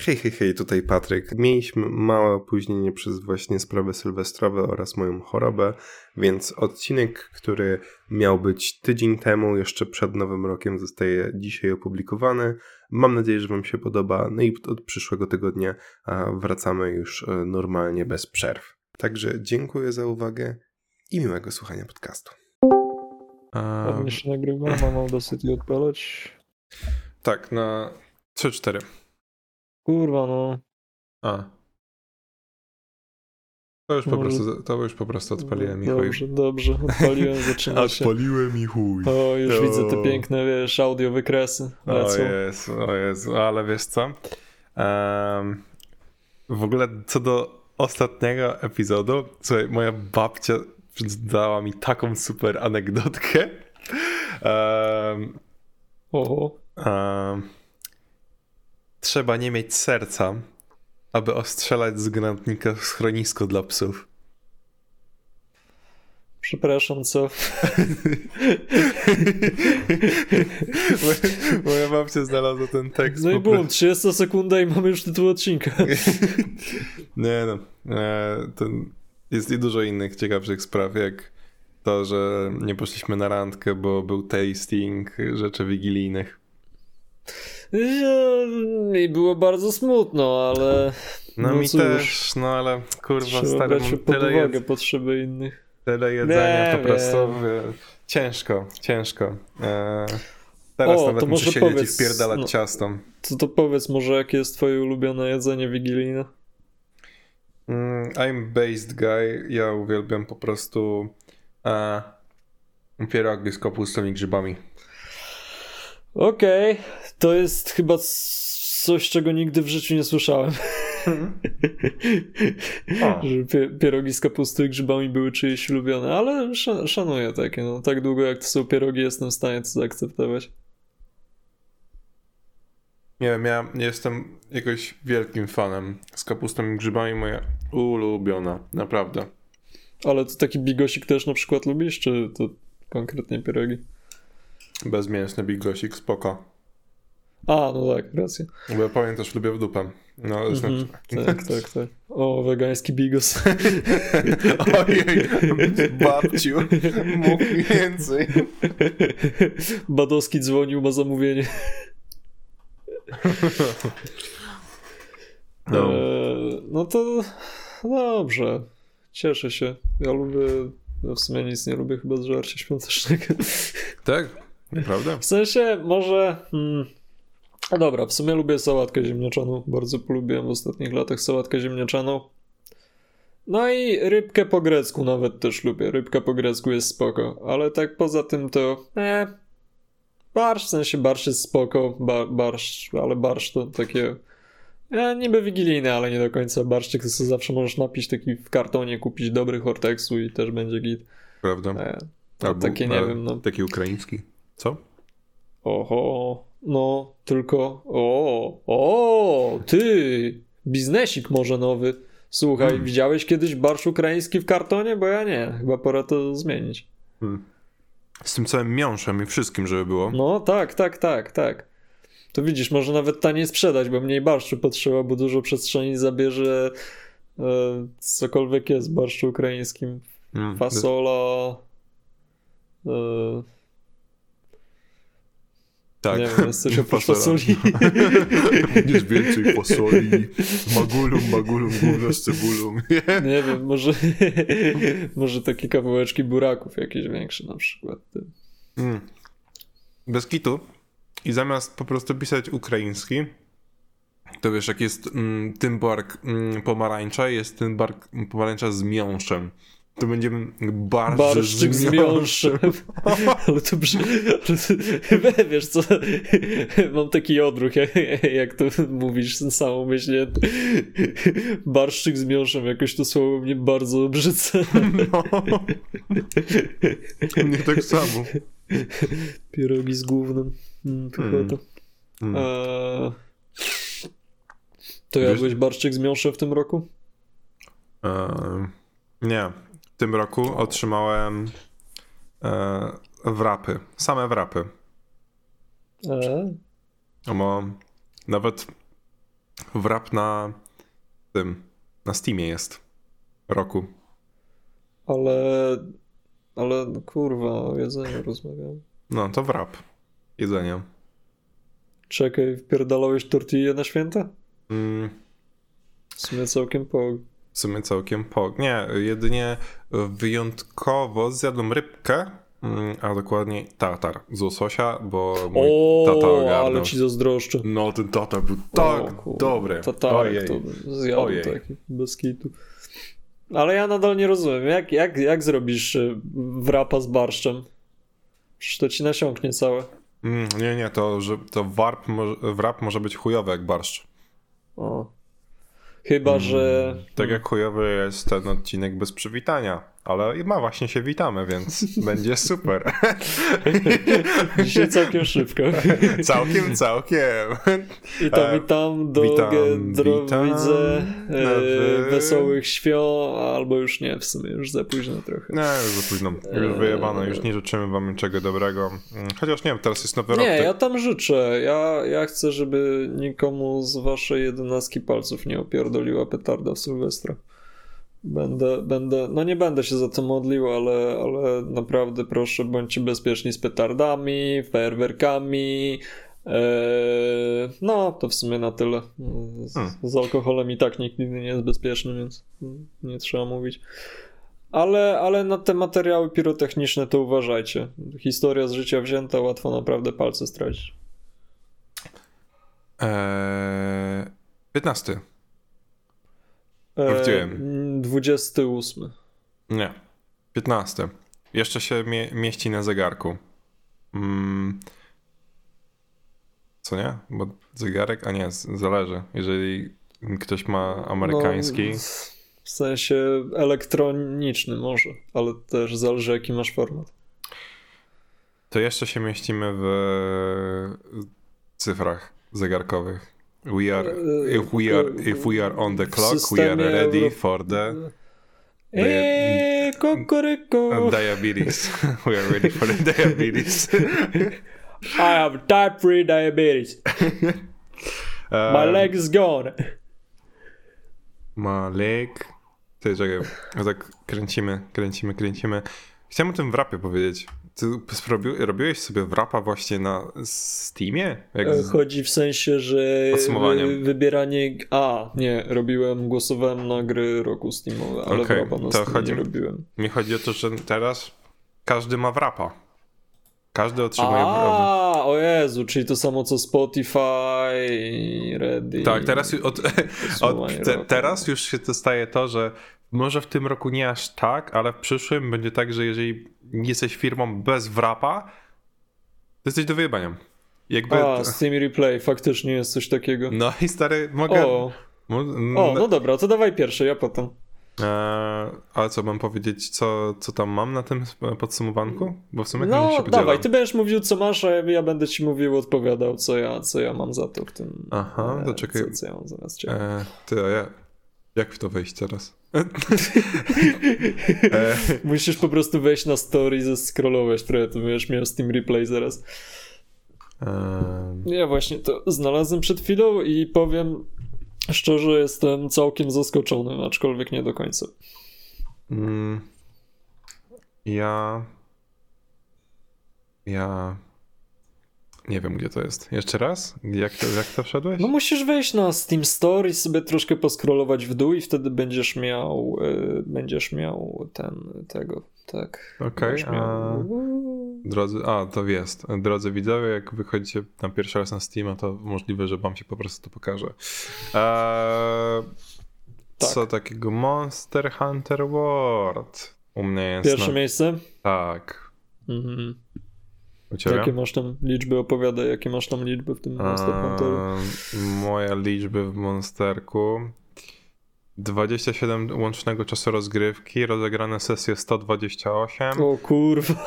Hej, hej, hej, tutaj Patryk. Mieliśmy małe opóźnienie przez właśnie sprawy sylwestrowe oraz moją chorobę, więc odcinek, który miał być tydzień temu, jeszcze przed Nowym Rokiem, zostaje dzisiaj opublikowany. Mam nadzieję, że Wam się podoba. No i od przyszłego tygodnia wracamy już e, normalnie, bez przerw. Także dziękuję za uwagę i miłego słuchania podcastu. Ładnie się nagrywa, mam Audacity odpalać. Tak, na 3-4. Kurwa, no. A. To już, po Może... prostu, to już po prostu odpaliłem i chuj. Dobrze, dobrze, odpaliłem, zaczyna się. Odpaliłem i chuj. O, już widzę te piękne, wiesz, audio wykresy. Lecą. O Jezu, o Jezu, ale wiesz co? W ogóle co do ostatniego epizodu, słuchaj, moja babcia dała mi taką super anegdotkę. Oho. Trzeba nie mieć serca, aby ostrzelać z granatnika schronisko dla psów. Przepraszam, co? Moja babcia znalazła ten tekst. No i bum, 30 sekunda i mamy już tytuł odcinka. nie no, e, jest i dużo innych ciekawszych spraw, jak to, że nie poszliśmy na randkę, bo był tasting rzeczy wigilijnych. I było bardzo smutno, ale. No, no mi cóż, też, no ale kurwa, stary, brać pod tyle uwagę jed... potrzeby innych. Tyle jedzenia nie, po prostu. Ciężko, ciężko. Eee, teraz o, nawet to muszę może siedzieć powiedz, i wpierdalać no, ciasto. Co to powiedz może, jakie jest twoje ulubione jedzenie wigilijne? Mm, I'm based guy. Ja uwielbiam po prostu e, pierogi z kapustą i grzybami. Okej, okay. To jest chyba coś, czego nigdy w życiu nie słyszałem. Że pierogi z kapusty i grzybami były czyjeś ulubione, ale szanuję takie. No, tak długo jak to są pierogi, jestem w stanie to zaakceptować. Nie wiem, ja jestem jakoś wielkim fanem. Z kapustą i grzybami moja ulubiona, naprawdę. Ale to taki bigosik też na przykład lubisz, czy to konkretnie pierogi? Bezmięsny bigosik, spoko. A, no tak, racja. Bo ja pamiętasz, lubię w dupę. No, mm -hmm. Tak, tak, tak. O, wegański bigos. Ojej, babciu, mów więcej. Badowski dzwonił, ma zamówienie. No. E, no to dobrze. Cieszę się. Ja lubię, ja w sumie nic nie lubię chyba z żarcia świątecznego. Tak? Naprawdę? W sensie może... Hmm, no dobra, w sumie lubię sałatkę ziemniaczaną. Bardzo polubiłem w ostatnich latach sałatkę ziemniaczaną. No i rybkę po grecku nawet też lubię. Rybka po grecku jest spoko, ale tak poza tym to... Eh, barsz, w sensie barsz jest spoko, bar, barsz, ale barsz to takie ja, niby wigilijny, ale nie do końca. Barszczyk to sobie zawsze możesz napić taki w kartonie, kupić dobry Hortexu i też będzie git. Prawda? E, Albo, takie nie wiem, no. Taki ukraiński. Co? Oho, no, tylko o, o, ty, biznesik może nowy. Słuchaj, hmm. widziałeś kiedyś barsz ukraiński w kartonie? Bo ja nie, chyba pora to zmienić. Hmm. Z tym całym miąższem i wszystkim, żeby było. No, tak, tak, tak, tak. To widzisz, może nawet taniej sprzedać, bo mniej barszczu potrzeba, bo dużo przestrzeni zabierze e, cokolwiek jest w barszczu ukraińskim. Mm, Fasola. E, tak. Nie wiem, jest coś oprócz fasoli. Niż więcej fasoli. Magulum, magulum, gówno z cebulą. Nie wiem, może, może takie kawałeczki buraków jakieś większe na przykład. Mm. Bez kitu i zamiast po prostu pisać ukraiński, to wiesz, jak jest mm, tym bark mm, pomarańcza, jest ten bark pomarańcza z miąższem. To będziemy barszczyk, barszczyk z miąższem. Ale to brzmi... Wiesz co, mam taki odruch, jak, jak to mówisz samą myślę. Barszczyk z miąższem, jakoś to słowo mnie bardzo obrzydza. No. Nie tak samo. Pierogi z głównym. Mm, pychota. Mm. Mm. to jadłeś barszczyk z miąższem w tym roku? E, nie. W tym roku otrzymałem e, wrapy. Same wrapy. E? No bo nawet wrap na tym, na Steamie jest roku. Ale, ale no kurwa, o jedzeniu rozmawiam. No, to wrap. Jedzenia. Czekaj, wpierdalałeś tortillę na święta? Mm, W sumie całkiem po... w sumie całkiem po... Nie, jedynie wyjątkowo zjadłem rybkę, mm, a dokładnie tatar z łososia, bo mój tata O, ogarnął. ale ci zazdroszczę. No, ten tatar był tak O, kur- dobry. Tatarek to zjadł Ojej. taki bez kitu. Ale ja nadal nie rozumiem, jak, jak, jak zrobisz y, wrapa z barszczem? Przecież to ci nasiąknie całe. Mm, nie, nie, to, że, to warp, wrap może być chujowy jak barszcz. O. Chyba, że... Tak jak chujowy jest ten odcinek bez przywitania, ale ma właśnie się witamy, więc będzie super. Dzisiaj całkiem szybko. całkiem, całkiem. I tam, E, i tam do witam, witam. e, wesołych świąt, albo już nie, w sumie już za późno trochę. Nie, już za późno. Już Eee. wyjebano, już nie życzymy wam niczego dobrego. Mm, Chociaż nie wiem, teraz jest nowy rok. Nie, ja tam życzę. Ja, ja chcę, żeby nikomu z waszej jedenastki palców nie opierdoliła petarda w Sylwestra. Będę, będę, no nie będę się za to modlił, ale, ale naprawdę proszę, bądźcie bezpieczni z petardami, fajerwerkami. Eee, no, to w sumie na tyle. Z, Hmm. z alkoholem i tak nikt nigdy nie jest bezpieczny, więc nie trzeba mówić. Ale, ale na te materiały pirotechniczne to uważajcie. Historia z życia wzięta, łatwo naprawdę palce stracić. Eee, 15. Wróciłem. Eee, 28. Nie. 15. Jeszcze się mie- mieści na zegarku. Mm. Co nie? Bo zegarek, a nie, zależy. Jeżeli ktoś ma amerykański. No, w sensie elektroniczny może, ale też zależy jaki masz format. To jeszcze się mieścimy w cyfrach zegarkowych. We are, if we are, if we are on the W clock, we are ready Euro- for the Eee, kokoryko. diabetes. We are ready for the diabetes. I have type 3 diabetes. My Um, leg is gone. Ma leg. Ty, czekaj, tak kręcimy, kręcimy, kręcimy. Chciałem o tym wrapie powiedzieć. Ty robi, robiłeś sobie wrapa właśnie na Steamie? Jak z... Chodzi w sensie, że wy- wybieranie... A, nie, robiłem, głosowałem na gry roku Steamowe, ale okay, na to Steam chodzi- nie robiłem. Mi chodzi o to, że teraz każdy ma wrapa. Każdy otrzymuje wrapa. A, o Jezu, czyli to samo co Spotify, Reddit. Tak, teraz, od, od, te, teraz już się to staje to, że może w tym roku nie aż tak, ale w przyszłym będzie tak, że jeżeli jesteś firmą bez wrapa, to jesteś do wyjebania. Jakby... A, Steam Replay, faktycznie jest coś takiego. No i stary, mogę... O, o, no dobra, to dawaj pierwsze, ja potem. Eee, ale co, mam powiedzieć, co, co tam mam na tym podsumowanku? Bo w sumie No, się podzielam. dawaj, ty będziesz mówił co masz, a ja będę ci mówił, odpowiadał co ja, co ja mam za to w tym. Aha, to e, czekaj. Co, co ja mam zamiast ciebie. Eee, ty, a ja... Jak w to wejść teraz? Musisz po prostu wejść na story i zescrollować trochę, to będziesz miał Steam Replay zaraz. eee, Ja właśnie to znalazłem przed chwilą i powiem szczerze, jestem całkiem zaskoczony, aczkolwiek nie do końca. Mm, ja. Ja. Nie wiem, gdzie to jest. Jeszcze raz? Jak to, jak to wszedłeś? No musisz wejść na Steam Store i sobie troszkę poskrolować w dół i wtedy będziesz miał y, będziesz miał ten, tego, tak. Okej, Będziesz a- Drodzy, a to jest. Drodzy widzowie, jak wychodzicie na pierwszy raz na Steama, to możliwe, że wam się po prostu to pokaże. Eee, Tak. Co takiego? Monster Hunter World. U mnie jest. Pierwsze na... miejsce? Tak. Mhm. Jakie masz tam liczby? Opowiadaj, jakie masz tam liczby w tym Monster Hunterze. Eee, Moje liczby w Monsterku. 27 łącznego czasu rozgrywki, rozegrane sesje 128. O kurwa.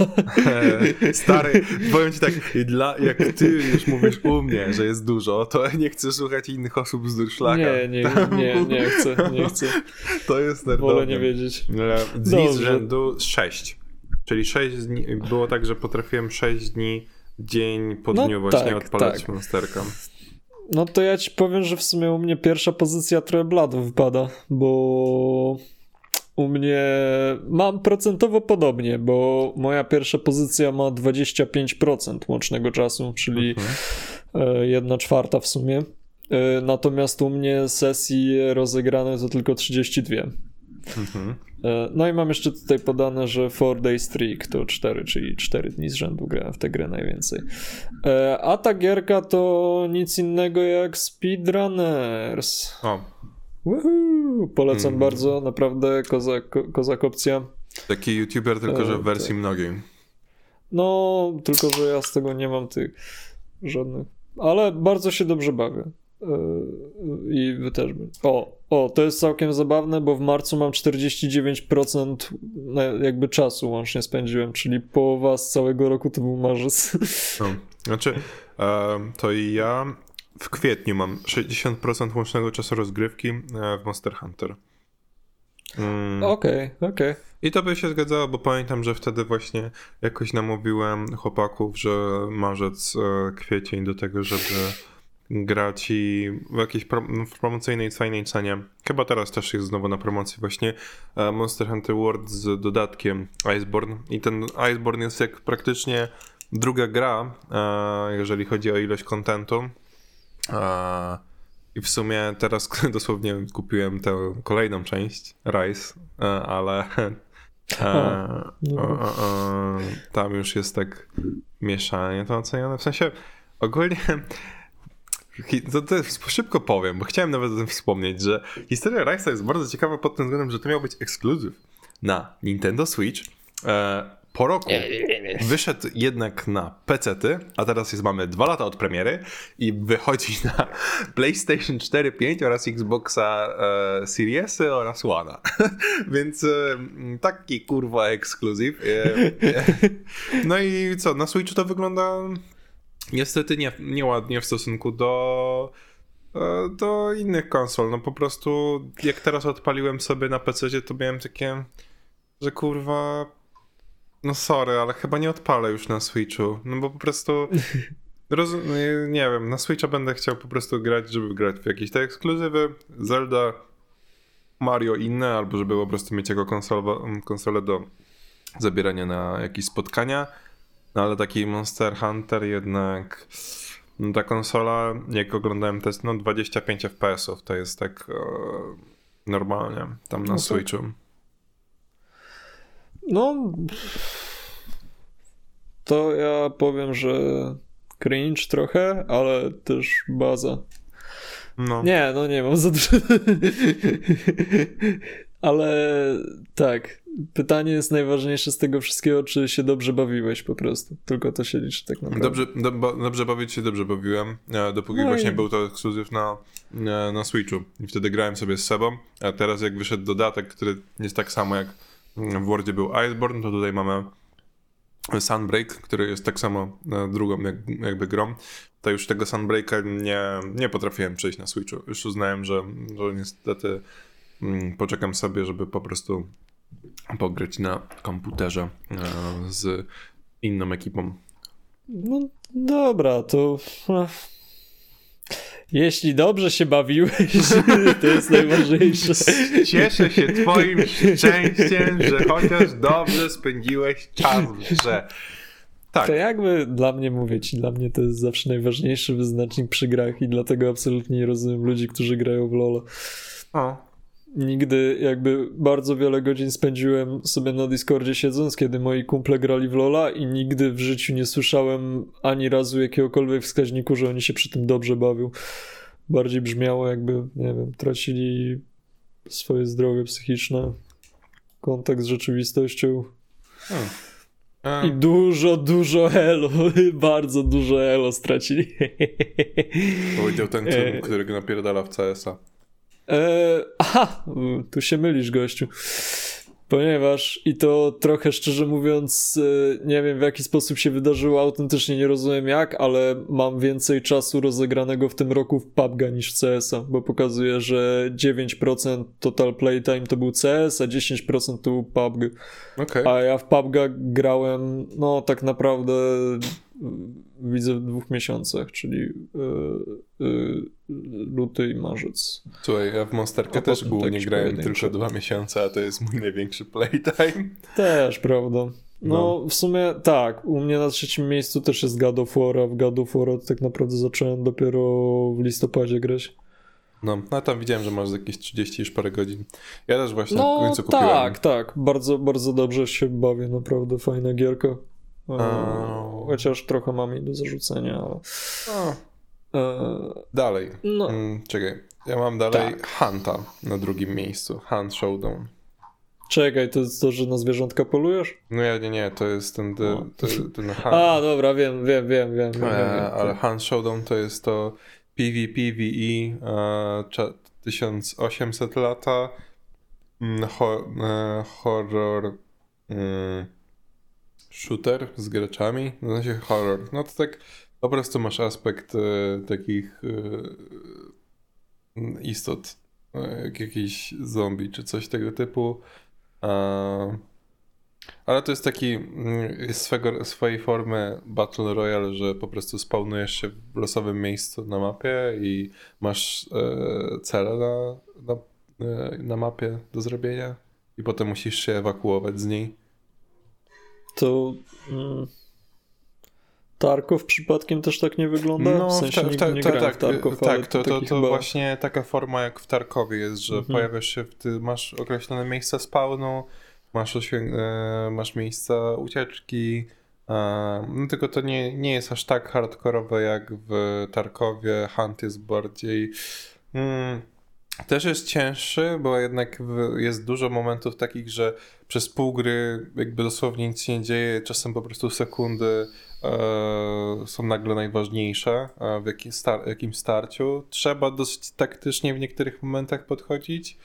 Stary, powiem ci tak, dla, jak ty już mówisz u mnie, że jest dużo, to nie chcę słuchać innych osób z durszlaka. Nie, nie, nie, nie chcę, nie chcę. To jest Wolę nerdowne. nie wiedzieć. Dni z rzędu 6. Czyli 6 dni, było tak, że potrafiłem 6 dni dzień po No dniu właśnie tak, odpalać tak. monsterka. No to ja ci powiem, że w sumie u mnie pierwsza pozycja trochę blado wypada, bo u mnie mam procentowo podobnie, bo moja pierwsza pozycja ma 25% łącznego czasu, czyli mhm. 1 czwarta w sumie. E, natomiast u mnie sesji rozegrane to tylko 32. Mhm. E, no i mam jeszcze tutaj podane, że 4 Days Streak to 4, czyli 4 dni z rzędu grałem w tę grę najwięcej. E, a ta gierka to nic innego jak Speedrunners. O. Woohoo! Polecam mm. bardzo, naprawdę kozak, kozak opcja. Taki youtuber, tylko że w wersji tak. mnogiej. No, tylko że ja z tego nie mam tych żadnych. Ale bardzo się dobrze bawię. I wy też. O, o, to jest całkiem zabawne, bo w marcu mam 49% jakby czasu łącznie spędziłem, czyli połowa z całego roku to był marzec. No, znaczy, e, to i ja w kwietniu mam 60% łącznego czasu rozgrywki e, w Monster Hunter. Okej, mm. okej. Okay, okay. I to by się zgadzało, bo pamiętam, że wtedy właśnie jakoś namówiłem chłopaków, że marzec, e, kwiecień do tego, żeby grać i w jakiejś pro, w promocyjnej, fajnej cenie. Chyba teraz też jest znowu na promocji właśnie e, Monster Hunter World z dodatkiem Iceborne i ten Iceborne jest jak praktycznie druga gra, e, jeżeli chodzi o ilość kontentu. E, I w sumie teraz dosłownie kupiłem tę kolejną część, Rise, ale no. tam już jest tak mieszanie to ocenione. W sensie ogólnie to, to szybko powiem, bo chciałem nawet o tym wspomnieć, że historia Rice'a jest bardzo ciekawa pod tym względem, że to miał być ekskluzyw na Nintendo Switch. E, po roku wyszedł jednak na PC-ty, a teraz jest, mamy dwa lata od premiery i wychodzi na PlayStation 4, 5 oraz Xboxa e, Seriesy oraz One. Więc e, taki kurwa ekskluzyw. E, no i co, na Switchu to wygląda niestety nie, nieładnie w stosunku do e, do innych konsol. No po prostu jak teraz odpaliłem sobie na PC, to miałem takie, że kurwa no sorry, ale chyba nie odpalę już na Switchu. No bo po prostu roz... nie, nie, wiem, na Switcha będę chciał po prostu grać, żeby grać w jakieś te ekskluzywy, Zelda, Mario inne, albo żeby po prostu mieć jako konsolę do zabierania na jakieś spotkania. No ale taki Monster Hunter jednak no, ta konsola, jak oglądałem test, no 25 FPS-ów to jest tak e, normalnie tam na no Switchu. No to ja powiem, że cringe trochę, ale też baza. No. Nie, no nie mam za dużo. ale tak, pytanie jest najważniejsze z tego wszystkiego, czy się dobrze bawiłeś po prostu. Tylko to się liczy tak naprawdę. Dobrze, do, dobrze bawić się dobrze bawiłem, e, dopóki no właśnie i... był to ekskluzyw na, na, na Switchu. I wtedy grałem sobie z sobą, a teraz jak wyszedł dodatek, który jest tak samo jak w Wordzie był Iceborne, to tutaj mamy Sunbreak, który jest tak samo e, drugą jak, jakby grą. To już tego Sunbreaka nie, nie potrafiłem przejść na Switchu. Już uznałem, że, że niestety poczekam sobie, żeby po prostu pograć na komputerze e, z inną ekipą. No dobra, to. Jeśli dobrze się bawiłeś, to jest najważniejsze. Cieszę się twoim szczęściem, że chociaż dobrze spędziłeś czas w grze. Tak. To jakby dla mnie mówię ci, dla mnie to jest zawsze najważniejszy wyznacznik przy grach i dlatego absolutnie nie rozumiem ludzi, którzy grają w LoL. O, nigdy jakby bardzo wiele godzin spędziłem sobie na Discordzie siedząc, kiedy moi kumple grali w Lola i nigdy w życiu nie słyszałem ani razu jakiegokolwiek wskaźniku, że oni się przy tym dobrze bawią. Bardziej brzmiało jakby, nie wiem, tracili swoje zdrowie psychiczne, kontakt z rzeczywistością. Hmm. I dużo, dużo elo, bardzo dużo elo stracili. Powiedział ten, który, którego napierdala w CS-a. Eee, aha, tu się mylisz, gościu. Ponieważ, i to trochę szczerze mówiąc, e, nie wiem w jaki sposób się wydarzyło, autentycznie nie rozumiem jak, ale mam więcej czasu rozegranego w tym roku w PUBG niż w CS-a, bo pokazuje, że 9% total playtime to był CS, a 10% to był PUBG. Okay. A ja w PUBG grałem, no tak naprawdę widzę w dwóch miesiącach, czyli yy, yy, luty i marzec. Słuchaj, ja w Monsterkę też głównie jakiś grałem tylko dwa miesiące, a to jest mój największy playtime. Też, prawda. No, No. w sumie tak, u mnie na trzecim miejscu też jest God of War, a w God of War tak naprawdę zacząłem dopiero w listopadzie grać. No, no tam widziałem, że masz jakieś 30 już parę godzin. Ja też właśnie w No końcu kupiłem. tak, tak, bardzo, bardzo dobrze się bawię, naprawdę fajna gierka. E. Chociaż trochę mam jej do zarzucenia, ale... E, dalej. no, Mm, czekaj. Ja mam dalej Tak. Hunta na drugim miejscu. Hunt Showdown. czekaj, to jest to, że na zwierzątka polujesz? No ja nie, nie, to jest ten, No. ten, ten Hunt. A, dobra, wiem, wiem, wiem, wiem. wiem, E, ale Hunt Showdown to jest to PvP, VE, e, cza- 1800 lata, mm, ho, horror, mm, shooter z graczami, w sensie horror. No to tak po prostu masz aspekt e, takich e, istot, e, jak jakiś zombie czy coś tego typu. Ale to jest taki mm, swego, swojej formy Battle Royale, że po prostu spawnujesz się w losowym miejscu na mapie i masz e, cele na, na, e, na mapie do zrobienia i potem musisz się ewakuować z niej. To... Mm, Tarkov przypadkiem też tak nie wygląda? w sensie ta- ta- nie ta- tak, Tarkov, tak, to, to, to chyba- właśnie taka forma jak w Tarkowie jest, że Mhm. pojawiasz się, w, ty masz określone miejsca spawnu, masz, e, masz miejsca ucieczki, e, no tylko to nie, nie jest aż tak hardkorowe jak w Tarkowie, Hunt jest bardziej... Mm, też jest cięższy, bo jednak jest dużo momentów takich, że przez pół gry jakby dosłownie nic się nie dzieje, czasem po prostu sekundy e, są nagle najważniejsze e, w jakim star- jakimś starciu. Trzeba dosyć taktycznie w niektórych momentach podchodzić.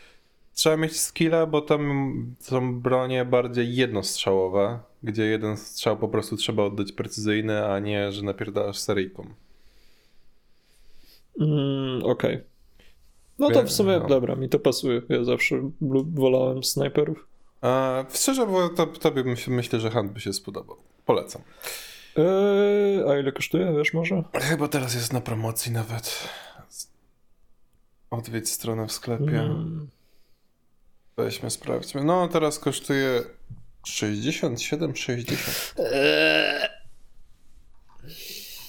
Trzeba mieć skilla, bo tam są bronie bardziej jednostrzałowe, gdzie jeden strzał po prostu trzeba oddać precyzyjny, a nie, że napierdalasz seryjką. Mm, Okej. No to w sumie, No. dobra, mi to pasuje. Ja zawsze wolałem snajperów. A, szczerze, bo to, tobie myśl, myślę, że Hunt by się spodobał. Polecam. Eee, a ile kosztuje, wiesz może? Chyba teraz jest na promocji nawet. Odwiedź stronę w sklepie. Mm. Weźmy, sprawdźmy. No, teraz kosztuje 67,60. Eee,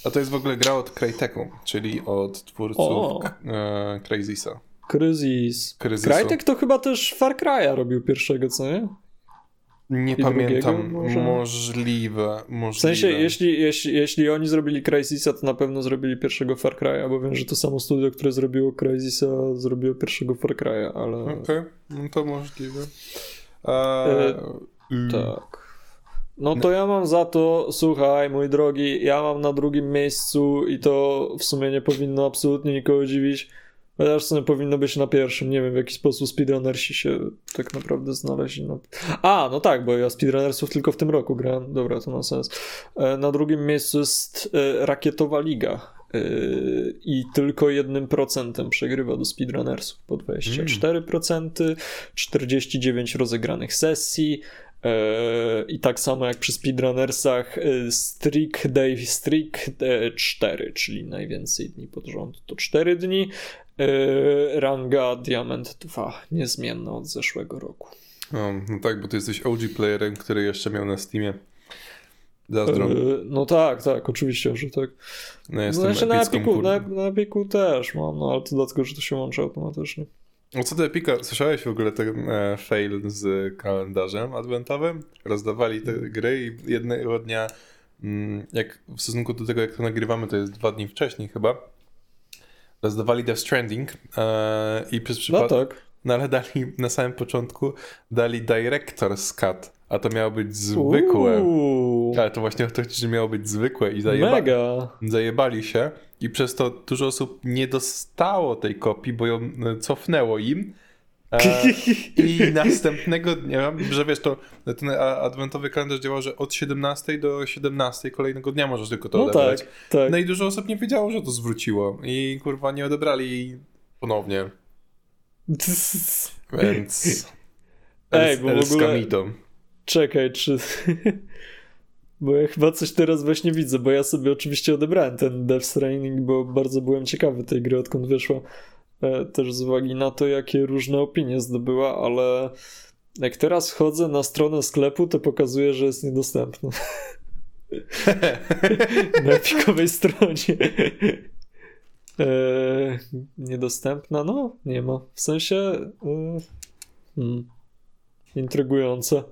A to jest w ogóle gra od Cryteku, czyli od twórców e, Crazysa. Kryzys. Kryzysu. Crytek to chyba też Far Cry'a robił pierwszego, co nie? Nie I pamiętam. może? Możliwe, możliwe. W sensie, jeśli, jeśli, jeśli oni zrobili Crysisa, to na pewno zrobili pierwszego Far Cry'a, bo wiem, że to samo studio, które zrobiło Crysisa, zrobiło pierwszego Far Cry'a, ale... Okej, no to możliwe. E, E, mm, Tak. No to ja mam za to, słuchaj, mój drogi, ja mam na drugim miejscu i to w sumie nie powinno absolutnie nikogo dziwić, chociaż sumie powinno być na pierwszym. Nie wiem, w jaki sposób speedrunnersi się tak naprawdę znaleźli. Na... A, no tak, bo ja speedrunnersów tylko w tym roku grałem. Dobra, to ma sens. E, Na drugim miejscu jest e, Rakietowa Liga. e, I tylko jednym procentem przegrywa do speedrunnersów po 24%, 49 rozegranych sesji, I tak samo jak przy speedrunnersach Streak Day Streak e, 4, czyli najwięcej dni pod rząd to 4 dni. E, Ranga Diamond 2, niezmienna od zeszłego roku. No, no tak, bo ty jesteś OG playerem, który jeszcze miał na Steamie. Zazdro. No tak, tak, oczywiście, że tak. No, No, jestem znaczy na Epiku, na, na Epiku też mam, no ale to dlatego, że to się łączy automatycznie. O co do Epika, słyszałeś w ogóle ten e, fail z kalendarzem adwentowym? Rozdawali te gry i jednego dnia, mm, jak w stosunku do tego, jak to nagrywamy, to jest dwa dni wcześniej chyba, rozdawali Death Stranding e, i przez No przypadek, tak. no ale dali na samym początku, dali Director's Cut, a to miało być zwykłe. Uuu, Ale to właśnie o to chodzi, że miało być zwykłe i zajeba mega. zajebali się i przez to dużo osób nie dostało tej kopii, bo ją e, cofnęło im. E, I następnego dnia, że wiesz, to ten adwentowy kalendarz działa, że od 17 do 17 kolejnego dnia możesz tylko to No odebrać. tak, tak. No i dużo osób nie wiedziało, że to zwróciło i kurwa nie odebrali ponownie, więc... Ej, bo w ogóle-. Czekaj, czy. Bo ja chyba coś teraz właśnie widzę, bo ja sobie oczywiście odebrałem ten Death Stranding, bo bardzo byłem ciekawy tej gry, odkąd wyszła. E, też z uwagi na to, jakie różne opinie zdobyła, ale jak teraz chodzę na stronę sklepu, to pokazuje, że jest niedostępny. na epikowej stronie. Eee, niedostępna? No, nie ma. W sensie. E, hmm, intrygujące.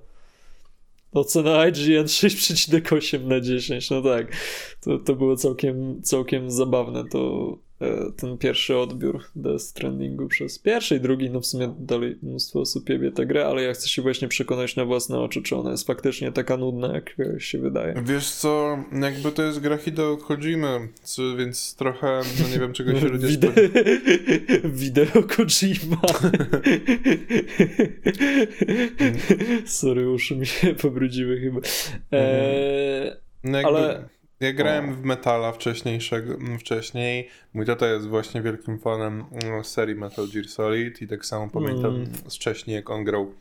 Ocena IGN 6,8 na 10. No tak, to, to było całkiem, całkiem zabawne. To E, ten pierwszy odbiór Death Strandingu przez pierwszy i drugi, no w sumie dalej mnóstwo osób jebie tę grę, ale ja chcę się właśnie przekonać na własne oczy, czy ona jest faktycznie taka nudna, jak się wydaje. Wiesz co, jakby to jest gra Hideo Kojimy, więc trochę, no nie wiem czego się ludzie Wide... Wideo Kojima. Sorry, uszy mi się pobrudziły chyba. Eee, no jakby... ale ja grałem o. w Metala wcześniejszego, wcześniej. Mój tata jest właśnie wielkim fanem mm, serii Metal Gear Solid i tak samo pamiętam mm. wcześniej, jak on grał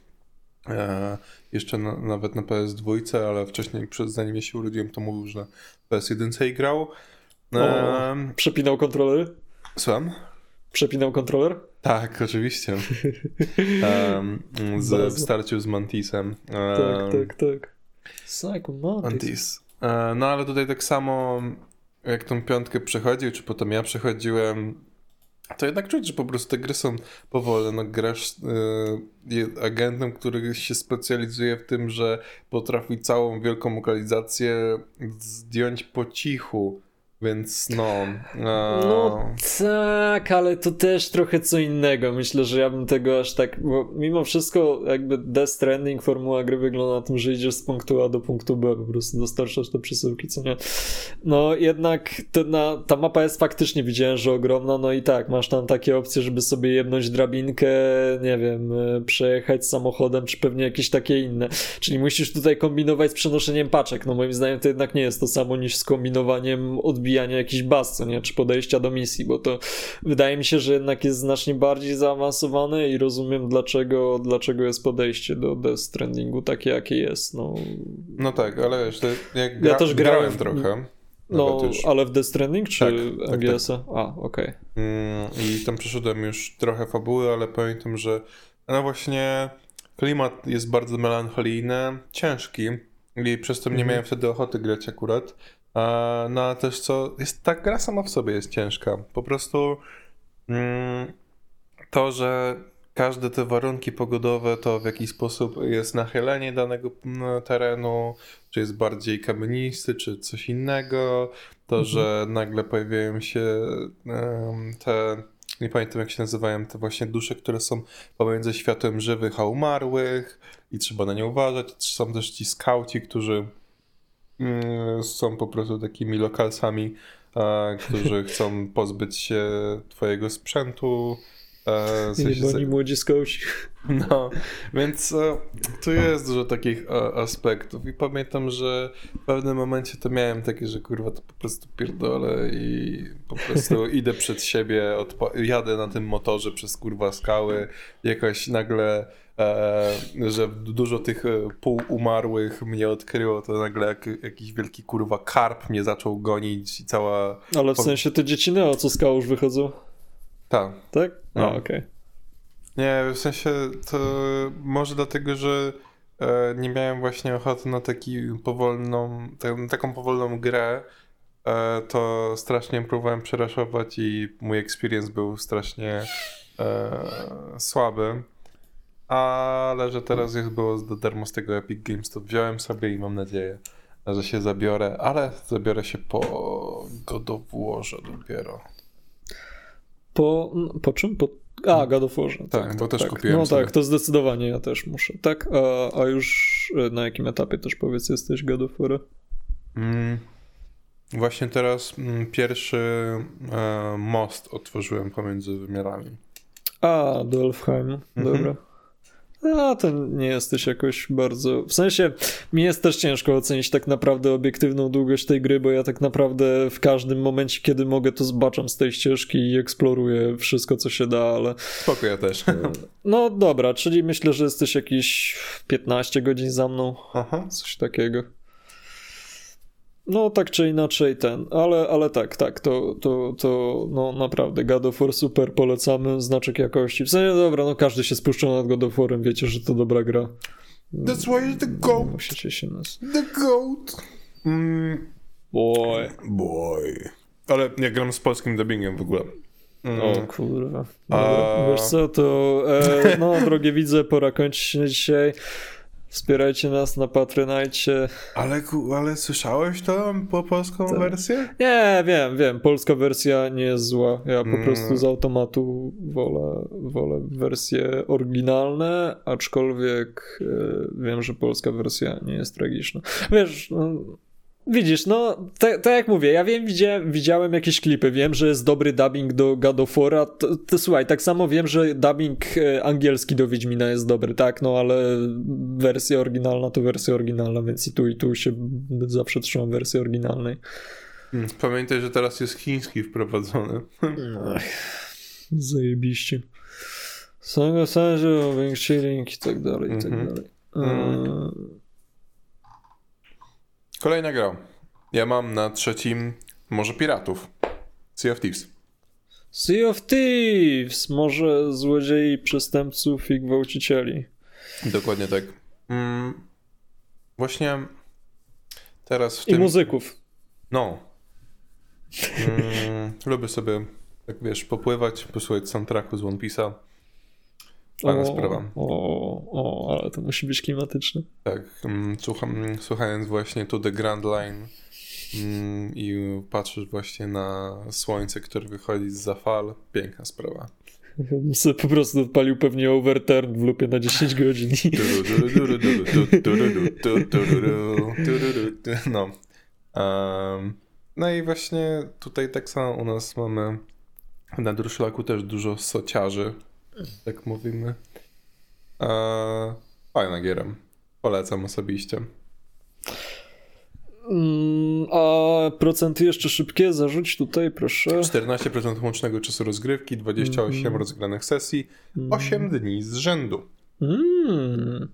e, jeszcze na, nawet na PS2, ale wcześniej, przed, zanim ja się urodziłem, to mówił, że na PS1 grał. E, przepinał kontroler? Słucham? Przepinał kontroler? Tak, oczywiście. um, z, w starciu z Mantisem. Um, tak, tak, tak. Psycho Mantis. Mantis. E, no ale tutaj tak samo jak tą piątkę przechodził, czy potem ja przechodziłem, to jednak czuć, że po prostu te gry są powolne. No, grasz y, agentem, który się specjalizuje w tym, że potrafi całą wielką lokalizację zdjąć po cichu. Więc no. A... No tak, ale to też trochę co innego. Myślę, że ja bym tego aż tak. Bo mimo wszystko, jakby Death Stranding, formuła gry wygląda na tym, że idziesz z punktu A do punktu B, po prostu dostarczasz te przesyłki, co nie. No jednak na, ta mapa jest faktycznie, widziałem, że ogromna. No i tak, masz tam takie opcje, żeby sobie jednąć drabinkę, nie wiem, e, przejechać samochodem, czy pewnie jakieś takie inne. Czyli musisz tutaj kombinować z przenoszeniem paczek. No moim zdaniem to jednak nie jest to samo niż z kombinowaniem odbierania wbijania jakichś baz, co nie? Czy podejścia do misji, bo to wydaje mi się, że jednak jest znacznie bardziej zaawansowane i rozumiem dlaczego, dlaczego jest podejście do Death Strandingu takie, jakie jest. No, no tak, ale wiesz, jak gra, ja też grałem, grałem trochę. No, ale w Death Stranding czy tak, MGS-a? Tak, tak. A, okej. Okay. Mm, I tam przeszedłem już trochę fabuły, ale pamiętam, że no właśnie klimat jest bardzo melancholijny, ciężki i przez to nie mhm. miałem wtedy ochoty grać akurat. No a też co, jest, ta gra sama w sobie jest ciężka. Po prostu mm, to, że każde te warunki pogodowe, to w jaki sposób jest nachylenie danego mm, terenu, czy jest bardziej kamienisty, czy coś innego, to, mhm. że nagle pojawiają się um, te, nie pamiętam jak się nazywają, te właśnie dusze, które są pomiędzy światem żywych a umarłych i trzeba na nie uważać. Są też ci skauci, którzy są po prostu takimi lokalsami, którzy chcą pozbyć się twojego sprzętu. E, w sensie, Jebani młodzi skauci. No, więc e, tu jest dużo takich e, aspektów i pamiętam, że w pewnym momencie to miałem takie, że kurwa to po prostu pierdolę i po prostu idę przed siebie, jadę na tym motorze przez kurwa skały, jakoś nagle e, że dużo tych e, półumarłych mnie odkryło, to nagle jak, jakiś wielki kurwa karp mnie zaczął gonić i cała... Ale w sensie te dzieci Neo, co z już wychodzą? Tak. Tak? No, okej. Okay. Nie, w sensie to może dlatego, że e, nie miałem właśnie ochoty na taki powolną, taką powolną grę, e, to strasznie próbowałem przeraszować i mój experience był strasznie e, słaby. Ale że teraz jest było do darmo z tego Epic Games, to wziąłem sobie i mam nadzieję, że się zabiorę, ale zabiorę się po God of Warze dopiero. Po, po czym? Po, a, God of Warze. Tak, tak to też tak. kupiłem No sobie. tak, to zdecydowanie ja też muszę. Tak, a, a już e, na jakim etapie też powiedz jesteś God of War? Mm, właśnie teraz mm, pierwszy e, most otworzyłem pomiędzy wymiarami. A, do Elfheim, mhm. dobra. A, to nie jesteś jakoś bardzo. W sensie, mi jest też ciężko ocenić tak naprawdę obiektywną długość tej gry, bo ja tak naprawdę w każdym momencie, kiedy mogę, to zbaczam z tej ścieżki i eksploruję wszystko, co się da, ale. Spoko, ja też. No dobra, czyli myślę, że jesteś jakieś 15 godzin za mną. Aha. Coś takiego. No tak czy inaczej ten, ale, ale tak, tak, to, to, to no naprawdę God of War super polecamy, znaczek jakości. W sensie dobra, no każdy się spuszcza nad God of Warem, wiecie, że to dobra gra. That's why you're the goat. Musicie się nas... The goat. Mm, Boy. boy. Ale ja gram z polskim dubbingiem w ogóle. Mm. O kurwa. A- Wiesz co, to e, no drogie widze, pora kończyć się dzisiaj. Wspierajcie nas na Patronite. Ale, ale słyszałeś to po polską Tak. wersję? Nie, wiem, wiem, polska wersja nie jest zła. Ja po Mm. prostu z automatu wolę, wolę wersje oryginalne, aczkolwiek e, wiem, że polska wersja nie jest tragiczna. Wiesz, no, widzisz, no, tak tak jak mówię, ja wiem, widziałem, widziałem jakieś klipy, wiem, że jest dobry dubbing do God of War'a, to, to słuchaj, tak samo wiem, że dubbing e, angielski do Wiedźmina jest dobry, tak, no, ale wersja oryginalna to wersja oryginalna, więc i tu, i tu się zawsze trzymam wersji oryginalnej. Mm, Pamiętaj, że teraz jest chiński wprowadzony. Zajebiście. Sanga Sanjo, Wing Chilling i tak dalej, i tak Mhm. dalej. Mhm. Kolejna gra. Ja mam na trzecim może piratów. Sea of Thieves. Sea of Thieves! Może złodziei, przestępców i gwałcicieli. Dokładnie tak. Mm, właśnie teraz w I tym... muzyków. No. Mm, lubię sobie, tak wiesz, popływać, posłuchać soundtracku z One Piece'a. Fajna sprawa. O, o, ale to musi być klimatyczne. Tak, mm, słucham, mm, słuchając właśnie To The Grand Line mm, i patrzysz właśnie na słońce, które wychodzi z fal. Piękna sprawa. Bym sobie po prostu odpalił pewnie overturn w lupie na 10 godzin. No. No i właśnie tutaj tak samo u nas mamy na Druszlaku też dużo sociarzy, tak mówimy. E, Fajna giera. Polecam osobiście. Mm, A procenty jeszcze szybkie, zarzuć tutaj, proszę. 14% łącznego czasu rozgrywki, 28 Mhm. rozegranych sesji, 8 dni z rzędu. Mm.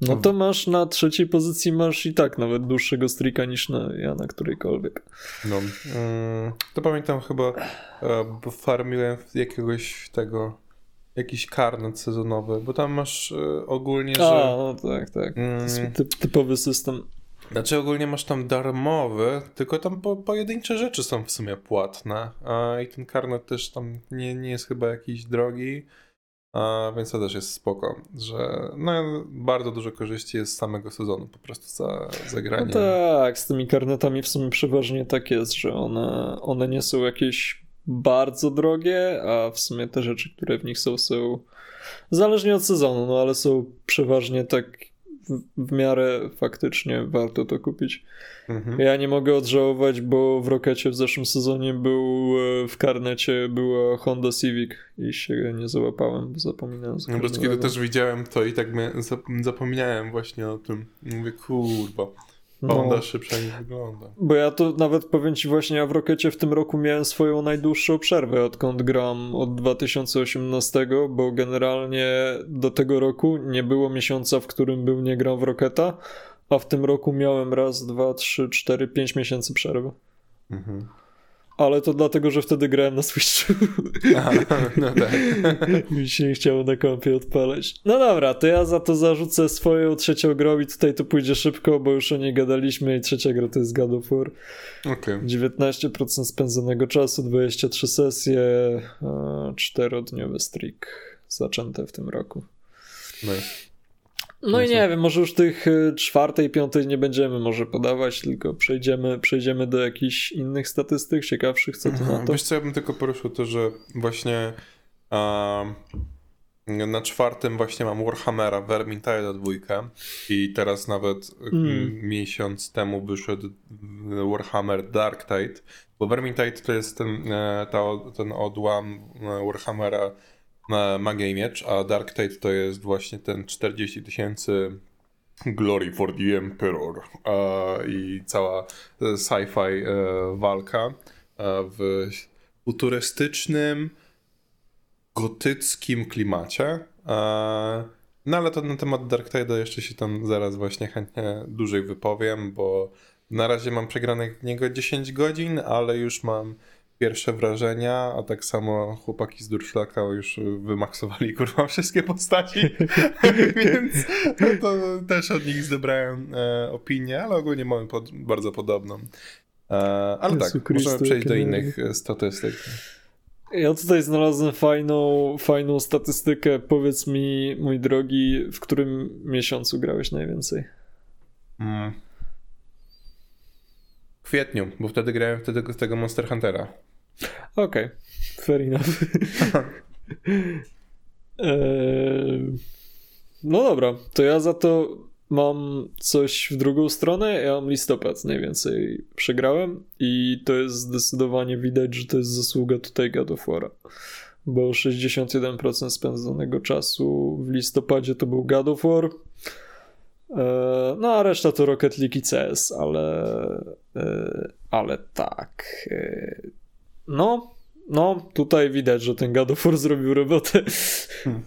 No to masz na trzeciej pozycji masz i tak nawet dłuższego strika niż na, ja na którejkolwiek. No, mm, to pamiętam chyba, e, bo farmiłem jakiegoś tego, jakiś karnet sezonowy, bo tam masz e, ogólnie, A, że... no tak, tak. Mm. Typ, typowy system. Znaczy ogólnie masz tam darmowy, tylko tam po, pojedyncze rzeczy są w sumie płatne. A, I ten karnet też tam nie, nie jest chyba jakiś drogi, a, więc to też jest spoko, że no, bardzo dużo korzyści jest z samego sezonu, po prostu za, za No granie. tak, z tymi karnetami w sumie przeważnie tak jest, że one, one nie są jakieś bardzo drogie, a w sumie te rzeczy, które w nich są, są zależnie od sezonu, no ale są przeważnie tak w, w miarę faktycznie warto to kupić. Mhm. Ja nie mogę odżałować, bo w Rokecie w zeszłym sezonie był e, w karnecie była Honda Civic i się nie załapałem, bo zapominałem. No, każdym kiedy też widziałem to i tak mnie, zap- zapomniałem właśnie o tym. Mówię, kurwa, No. Honda szybsza niż wygląda. Bo ja to nawet powiem ci właśnie, ja w Rokecie w tym roku miałem swoją najdłuższą przerwę, odkąd gram od 2018, bo generalnie do tego roku nie było miesiąca, w którym był nie gram w Roketa, a w tym roku miałem raz, dwa, trzy, cztery, pięć miesięcy przerwy. Mhm. Ale to dlatego, że wtedy grałem na Switchu. Aha, no tak. Mi się nie chciało na kompie odpalać. No dobra, to ja za to zarzucę swoją trzecią grą i tutaj to pójdzie szybko, bo już o niej gadaliśmy i trzecia gra to jest God of War. Okej. 19% spędzonego czasu, 23 sesje, e, czterodniowy streak zaczęte w tym roku. No. No i nie wiem, może już tych e, czwartej, piątej nie będziemy może podawać, tylko przejdziemy, przejdziemy do jakichś innych statystyk ciekawszych, co ty na to? Wiesz co, ja bym tylko poruszył to, że właśnie em, na czwartym właśnie mam Warhammera, Vermintide dwójkę i teraz nawet Mm. miesiąc temu wyszedł Warhammer Dark Tide, bo Vermintide to jest ten, e, ta, ten odłam e, Warhammera Magia i Miecz, a Dark Tide to jest właśnie ten 40 tysięcy Glory for the Emperor i cała e, sci-fi e, walka e, w futurystycznym, gotyckim klimacie. No ale to na temat Dark Tide'a jeszcze się tam zaraz właśnie chętnie dłużej wypowiem, bo Na razie mam przegranych w niego 10 godzin, ale już mam pierwsze wrażenia, a tak samo chłopaki z Durszlaka już wymaksowali kurwa wszystkie postaci, więc to też od nich zebrałem e, opinię, ale ogólnie mamy pod, bardzo podobną. E, ale Jezu tak, Chryste, możemy przejść do innych e, statystyk. Ja tutaj znalazłem fajną, fajną statystykę. Powiedz mi, mój drogi, w którym miesiącu grałeś najwięcej? Mm. W kwietniu, bo wtedy grałem wtedy tego Monster Huntera. Okej, okay. fair enough. eee, no dobra, to ja za to mam coś w drugą stronę. Ja mam listopad najwięcej przegrałem i to jest zdecydowanie widać, że to jest zasługa tutaj God. Bo 61% spędzonego czasu w listopadzie to był God of War. E, no a reszta to Rocket League i CS, ale, e, ale tak. E, no, no, tutaj widać, że ten God zrobił robotę. Hmm.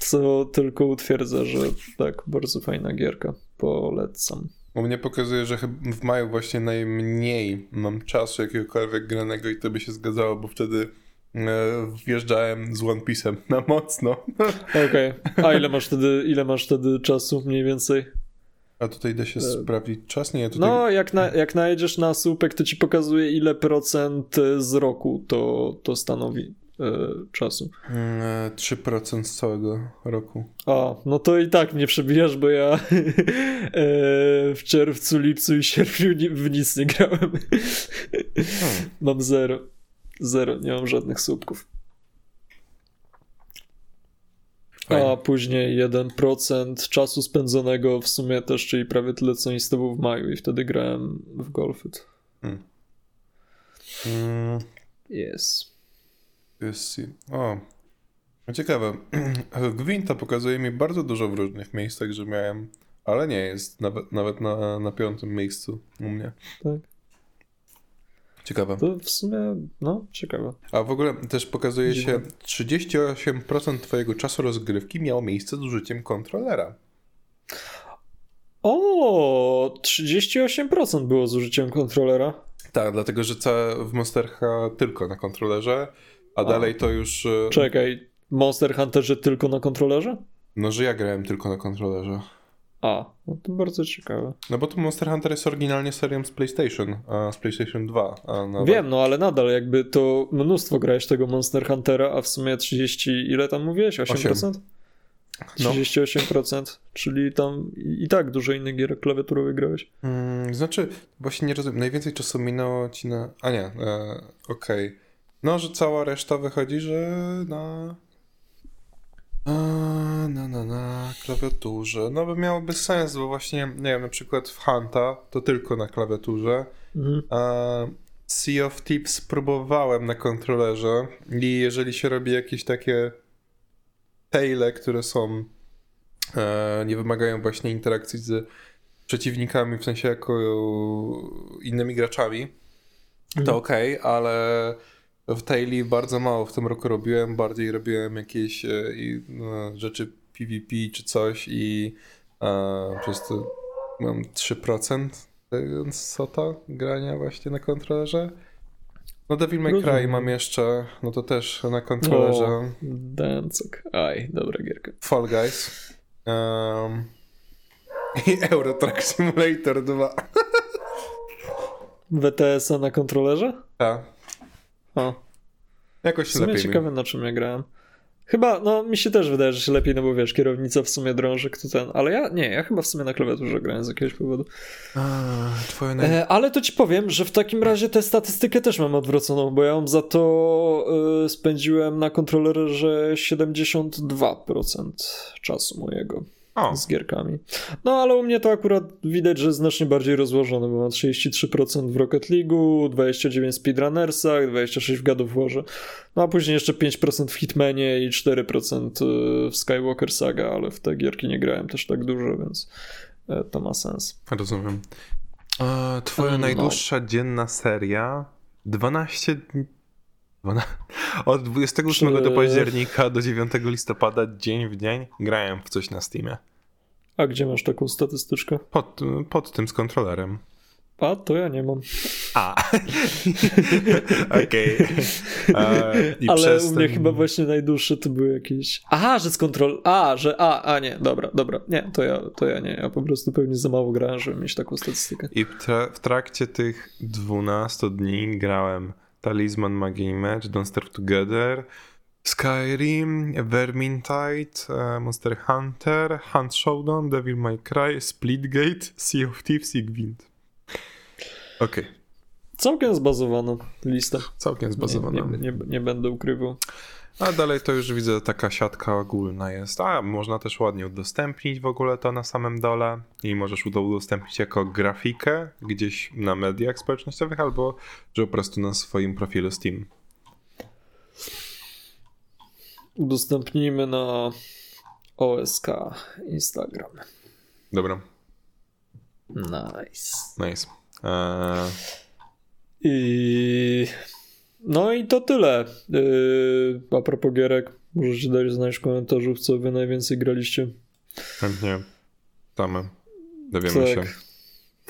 Co tylko utwierdza, że tak, bardzo fajna gierka. Polecam. U mnie pokazuje, że w maju właśnie najmniej mam czasu jakiegokolwiek granego i to by się zgadzało, bo wtedy wjeżdżałem z One Piece'em na mocno. Okej. Okay. A ile masz wtedy, ile masz wtedy czasu mniej więcej? A tutaj da się e... sprawdzić czas? Nie, tutaj... No, jak, na, jak najedziesz na słupek, to ci pokazuje ile procent z roku to, to stanowi e, czasu. 3% mm, z całego roku. A, no to i tak mnie przebijasz, bo ja e, w czerwcu, lipcu i sierpniu w nic nie grałem. Hmm. Mam zero. Zero, nie mam żadnych słupków. Fajnie. A później 1% czasu spędzonego w sumie też, czyli prawie tyle co mi z tobą w maju i wtedy grałem w Golfit. Hmm. Mm. Yes. yes. O, ciekawe. Gwinta pokazuje mi bardzo dużo w różnych miejscach, że miałem, ale nie jest nawet, nawet na, na piątym miejscu u mnie. Tak. Ciekawe. To w sumie, no, ciekawe. A w ogóle też pokazuje się, 38% twojego czasu rozgrywki miało miejsce z użyciem kontrolera. O, 38% było z użyciem kontrolera. Tak, dlatego że całe w Monster tylko na kontrolerze, a, a, dalej to już... E, Czekaj, Monster Hunterze tylko na kontrolerze? No, że ja grałem tylko na kontrolerze. A, no to bardzo ciekawe. No bo to Monster Hunter jest oryginalnie serią z PlayStation, a z PlayStation 2. Wiem, no ale nadal jakby to mnóstwo grałeś tego Monster Huntera, a w sumie 30, ile tam mówiłeś? 8%? 8. 38%, no. czyli tam i tak dużo innych gier klawiaturowych grałeś. Hmm, znaczy, właśnie nie rozumiem, najwięcej czasu minęło ci na... A nie, e, okej. Okay. No, że cała reszta wychodzi, że na na, na, na klawiaturze. No by miałoby sens, bo właśnie, nie wiem, na przykład w Hanta to tylko na klawiaturze. Mhm. sea of Tips próbowałem na kontrolerze i jeżeli się robi jakieś takie taile, które są e, nie wymagają właśnie interakcji z przeciwnikami, w sensie jako innymi graczami, to mhm. okej, okay, ale w Taili bardzo mało w tym roku robiłem, bardziej robiłem jakieś e, no, rzeczy PvP czy coś i e, przez to mam 3% tego sota grania właśnie na kontrolerze. No Devil May Cry mam jeszcze, no to też na kontrolerze. O, Dancek. Aj, dobra gierka. Fall Guys. Um, I Euro Truck Simulator 2. WTS-a na kontrolerze? Tak. O. Jakoś w sumie lepiej. ciekawe, mi. na czym ja grałem. Chyba, no mi się też wydaje, że się lepiej, no bo wiesz, kierownica w sumie drążek to ten, ale ja, nie, ja chyba w sumie na klawiaturze grałem z jakiegoś powodu. A, twoje naj... e, ale to ci powiem, że w takim razie tę statystykę też mam odwróconą, bo ja ją za to y, spędziłem na kontrolerze 72% czasu mojego o. z gierkami. No ale u mnie to akurat widać, że znacznie bardziej rozłożone, bo mam 33% w Rocket League'u, 29% w Speedrunnersach, 26% w God of Warze, no a później jeszcze 5% w Hitmanie i 4% y, w Skywalker Saga, ale w te gierki nie grałem też tak dużo, więc e, to ma sens. Rozumiem. E, twoja no. najdłuższa dzienna seria 12 od 28 do października do 9 listopada, dzień w dzień, grałem w coś na Steamie. A gdzie masz taką statystyczkę? Pod, pod tym z kontrolerem. A, to ja nie mam. A. Okej. Okay. Ale u mnie ten... chyba właśnie najdłuższe to były jakieś. Aha, że z kontrol. A, że. A, a nie, dobra, dobra. Nie, to ja, to ja nie. Ja po prostu pewnie za mało grałem, żeby mieć taką statystykę. I tra w trakcie tych 12 dni grałem Talisman Magii Match, Don't Starve Together, Skyrim, Vermintide, e, Monster Hunter, Hunt Showdown, Devil May Cry, Splitgate, Sea of Thieves i Gwint. Okej. Okay. Całkiem zbazowana lista. Całkiem zbazowana. Nie, nie, nie, nie, będę ukrywał. A dalej to już widzę, taka siatka ogólna jest. A, można też ładnie udostępnić w ogóle to na samym dole i możesz to udostępnić jako grafikę gdzieś na mediach społecznościowych albo że po prostu na swoim profilu Steam. Udostępnijmy na OSK Instagram. Dobra. Nice. Nice. Eee... I... No i to tyle. Yy, a propos gierek, możecie dać znać w komentarzu, w co wy najwięcej graliście. Chętnie. Tamy. Dowiemy tak. się.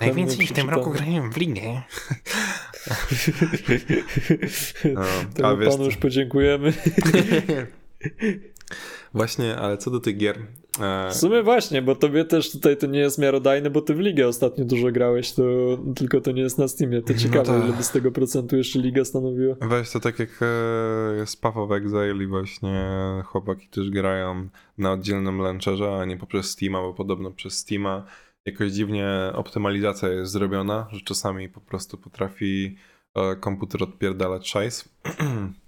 Najwięcej w tym roku grałem w ligę. no, Temu panu już podziękujemy. Właśnie, ale co do tych gier. E... W sumie właśnie, bo tobie też tutaj to nie jest miarodajne, bo ty w ligę ostatnio dużo grałeś, to tylko to nie jest na Steamie. To no ciekawe, no to... ile by z tego procentu jeszcze liga stanowiła. Weź to tak jak e, jest Path of Exile i właśnie chłopaki też grają na oddzielnym launcherze, a nie poprzez Steama, bo podobno przez Steama jakoś dziwnie optymalizacja jest zrobiona, że czasami po prostu potrafi e, komputer odpierdalać szajs.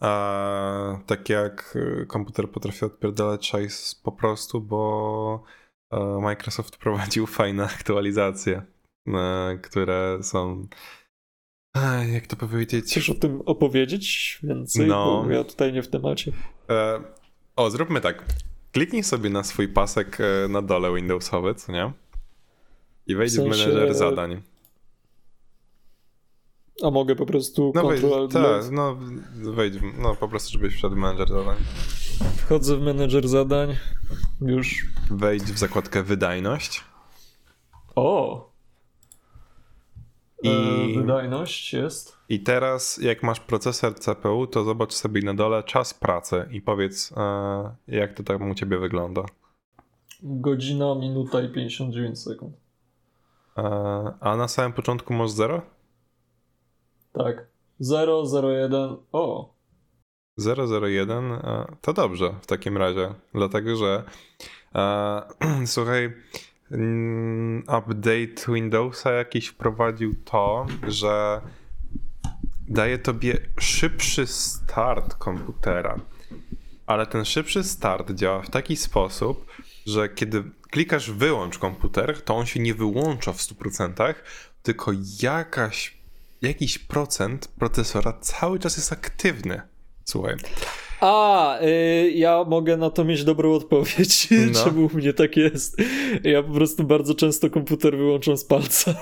A, tak jak y, komputer potrafi odpierdalać szajs po prostu, bo e, Microsoft prowadził fajne aktualizacje, e, które są jak to powiedzieć? Chcesz o tym opowiedzieć więcej? No. Bo ja tutaj nie w temacie. E, o, zróbmy tak. Kliknij sobie na swój pasek na dole Windowsowy, co nie? I wejdź w, sensie... w menedżer zadań. A mogę po prostu no Ctrl Tak, no wejdź, no po prostu żebyś wszedł w menedżer zadań. Wchodzę w menedżer zadań, już. Wejdź w zakładkę wydajność. O! I e, wydajność jest. I teraz, jak masz procesor CPU, to zobacz sobie na dole czas pracy i powiedz, e, jak to tam u ciebie wygląda. Godzina, minuta i 59 sekund. E, a na samym początku masz 0? Tak. 001. O. 001 e, to dobrze w takim razie, dlatego że e, słuchaj, mm, update Windowsa jakiś wprowadził to, że daje tobie szybszy start komputera. Ale ten szybszy start działa w taki sposób, że kiedy klikasz wyłącz komputer, to on się nie wyłącza w 100%, tylko jakaś jakiś procent procesora cały czas jest aktywny. Słuchaj. A, y, ja mogę na to mieć dobrą odpowiedź, no. czemu u mnie tak jest. Ja po prostu bardzo często komputer wyłączam z palca.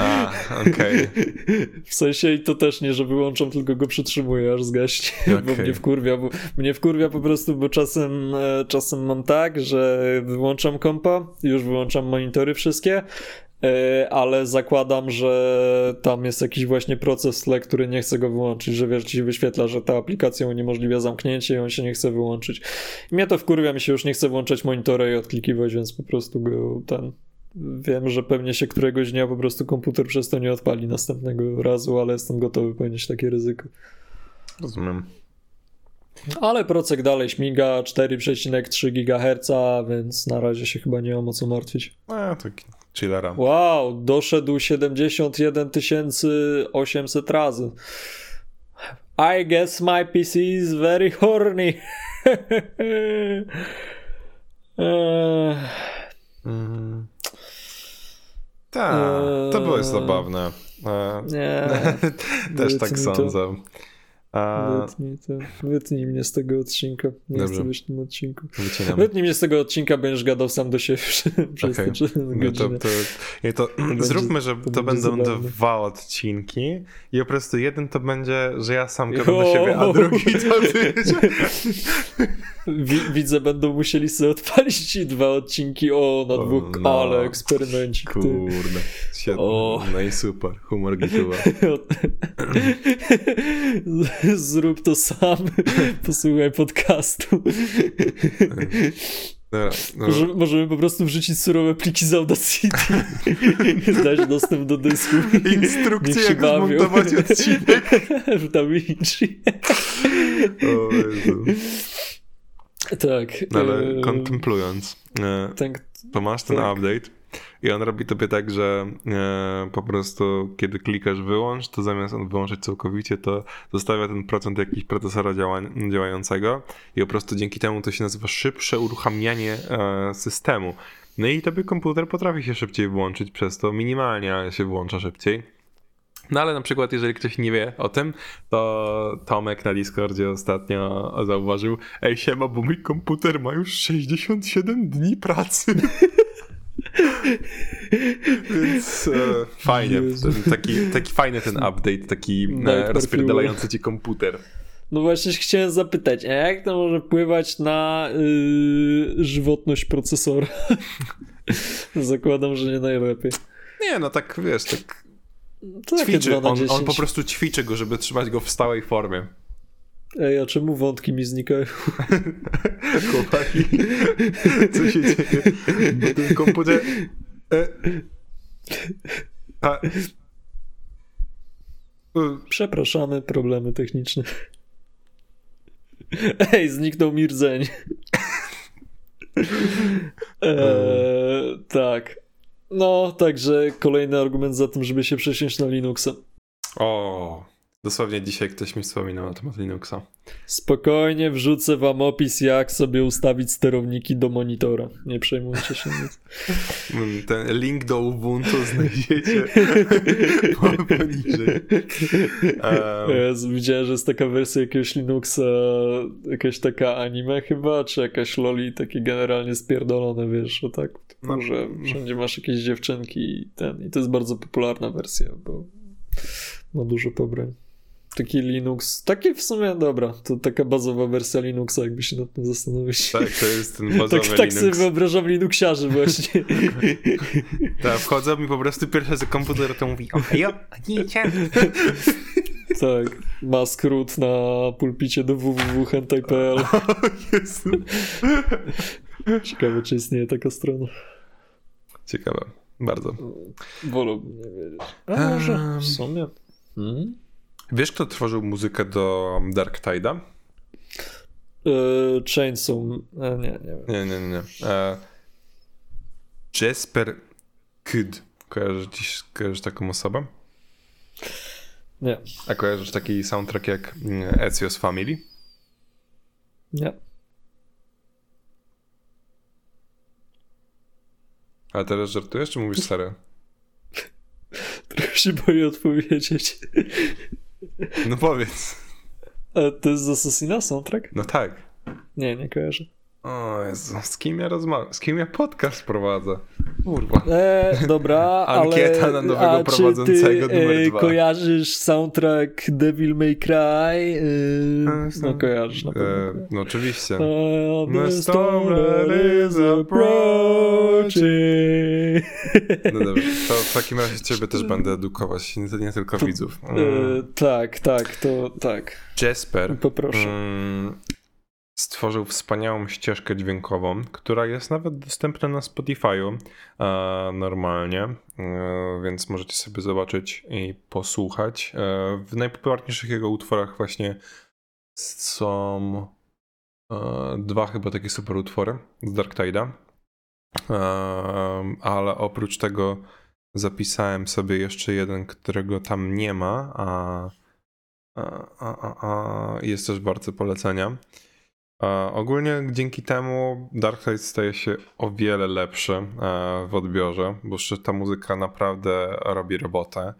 A, okej. Okay. W sensie i to też nie, że wyłączam, tylko go przytrzymuję, aż zgaśnie, okay. bo mnie wkurwia, bo mnie wkurwia po prostu, bo czasem, e, czasem mam tak, że wyłączam kompa, już wyłączam monitory wszystkie, ale zakładam, że tam jest jakiś właśnie proces który nie chce go wyłączyć, że wiesz, ci wyświetla, że ta aplikacja uniemożliwia zamknięcie i on się nie chce wyłączyć. I mnie to wkurwia, mi się już nie chce włączać monitora i odklikiwać, więc po prostu go ten... Wiem, że pewnie się któregoś dnia po prostu komputer przez to nie odpali następnego razu, ale jestem gotowy ponieść takie ryzyko. Rozumiem. Ale procek dalej śmiga 4,3 GHz, więc na razie się chyba nie mam o co martwić. A, tak chillera. Wow, doszedł 71 800 razy. I guess my PC is very horny. mm. Tak, to było zabawne. Nie. Też tak sądzę. A, Wytnij, to, wytnij mnie z tego odcinka. Nie Dobrze. chcę być w tym odcinku. Wytnij mnie z tego odcinka, będziesz gadał sam do siebie przez te trzy No to, to, to, będzie- zróbmy, że to to, będą zabawne. dwa odcinki i po prostu jeden to będzie, że ja sam gadam do siebie, a drugi to ty. Wi- widzę, będą musieli sobie odpalić ci dwa odcinki. O, na O, dwóch, no. ale eksperymencik. Kurde. O. No i super, humor gituwa. Zrób to sam. Posłuchaj podcastu. Dobra, no, Może, możemy po prostu wrzucić surowe pliki z Audacity. Dać dostęp do dysku. Instrukcje, jak bawią. zmontować odcinek. w DaVinci. O Jezu. Tak. Ale e, kontemplując, e, tak, to masz ten Tak. update i on robi tobie tak, że e, po prostu kiedy klikasz wyłącz, to zamiast on wyłączyć całkowicie, to zostawia ten procent jakiś procesora działającego i po prostu dzięki temu to się nazywa szybsze uruchamianie e, systemu. No i tobie komputer potrafi się szybciej włączyć przez to, minimalnie, się włącza szybciej. No ale na przykład, jeżeli ktoś nie wie o tym, to Tomek na Discordzie ostatnio zauważył, ej siema, bo mój komputer ma już 67 dni pracy. Więc e, fajnie, ten, taki, taki fajny ten update, taki e, rozpierdalający ci komputer. No właśnie chciałem zapytać, a jak to może wpływać na yy, żywotność procesora? Zakładam, że nie najlepiej. Nie, no tak wiesz, tak takie ćwiczy, 2 na on, 10. on po prostu ćwiczy go, żeby trzymać go w stałej formie. Ej, a czemu wątki mi znikają? Chłopaki, co się dzieje? Bo ten komputer... E, a, Przepraszamy, problemy techniczne. Ej, zniknął mi rdzeń. Eee, tak. No, także kolejny argument za tym, żeby się przesiąść na Linuxa. O, dosłownie dzisiaj ktoś mi wspominał na temat Linuxa. Spokojnie wrzucę wam opis, jak sobie ustawić sterowniki do monitora. Nie przejmujcie się nic. Ten link do Ubuntu znajdziecie po- poniżej. Um, widziałem, że jest taka wersja jakiegoś Linuxa, jakaś taka anime chyba, czy jakaś loli, takie generalnie spierdolone, wiesz, że tak, No. że wszędzie masz jakieś dziewczynki i ten, i to jest bardzo popularna wersja, bo ma dużo pobrań. Taki Linux, taki w sumie, dobra, to taka bazowa wersja Linuxa, jakby się nad tym zastanowić. tak, to jest ten bazowy Tak, tak sobie Linux. wyobrażam Linuxiarzy właśnie. Tak, wchodzą mi po prostu pierwszy z komputer to mówi ohejo, anicie. tak, ma skrót na pulpicie do www.hentai.pl. Ciekawe, czy istnieje taka strona. Ciekawe, bardzo. Wolałbym nie wiedzieć. A może w sumie. Hmm? Wiesz, kto tworzył muzykę do Dark Tide'a? E, Chainsaw. E, nie, nie wiem. Nie, nie, nie. nie. E, Jasper Kyd. Kojarzysz, kojarzysz taką osobę? Nie. A kojarzysz taki soundtrack jak mm, Ezio's Family? Nie. A teraz żartujesz, czy mówisz serio? Trochę się boję odpowiedzieć. No powiedz. A to jest z Assassina soundtrack? No tak. Nie, nie kojarzę. O Jezu, z kim ja rozmawiam? Z kim ja podcast prowadzę? Kurwa. E, dobra, Ankieta ale... na nowego a prowadzącego czy ty, numer e, dwa. kojarzysz soundtrack Devil May Cry? E, E, no kojarzysz na pewno. E, no oczywiście. The storm is approaching. No dobrze, to w takim razie ciebie też będę edukować, nie, nie tylko widzów. E, Mm, tak, tak, to tak. Jasper Poproszę. mm, stworzył wspaniałą ścieżkę dźwiękową, która jest nawet dostępna na Spotify'u e, normalnie, e, więc możecie sobie zobaczyć i posłuchać. E, w najpopularniejszych jego utworach właśnie są e, dwa chyba takie super utwory z Dark Tide'a. Ehm, ale oprócz tego zapisałem sobie jeszcze jeden, którego tam nie ma, a, a, a, a jest też bardzo polecenia. E, ogólnie dzięki temu Darkseid staje się o wiele lepszy e, w odbiorze, bo ta muzyka naprawdę robi robotę.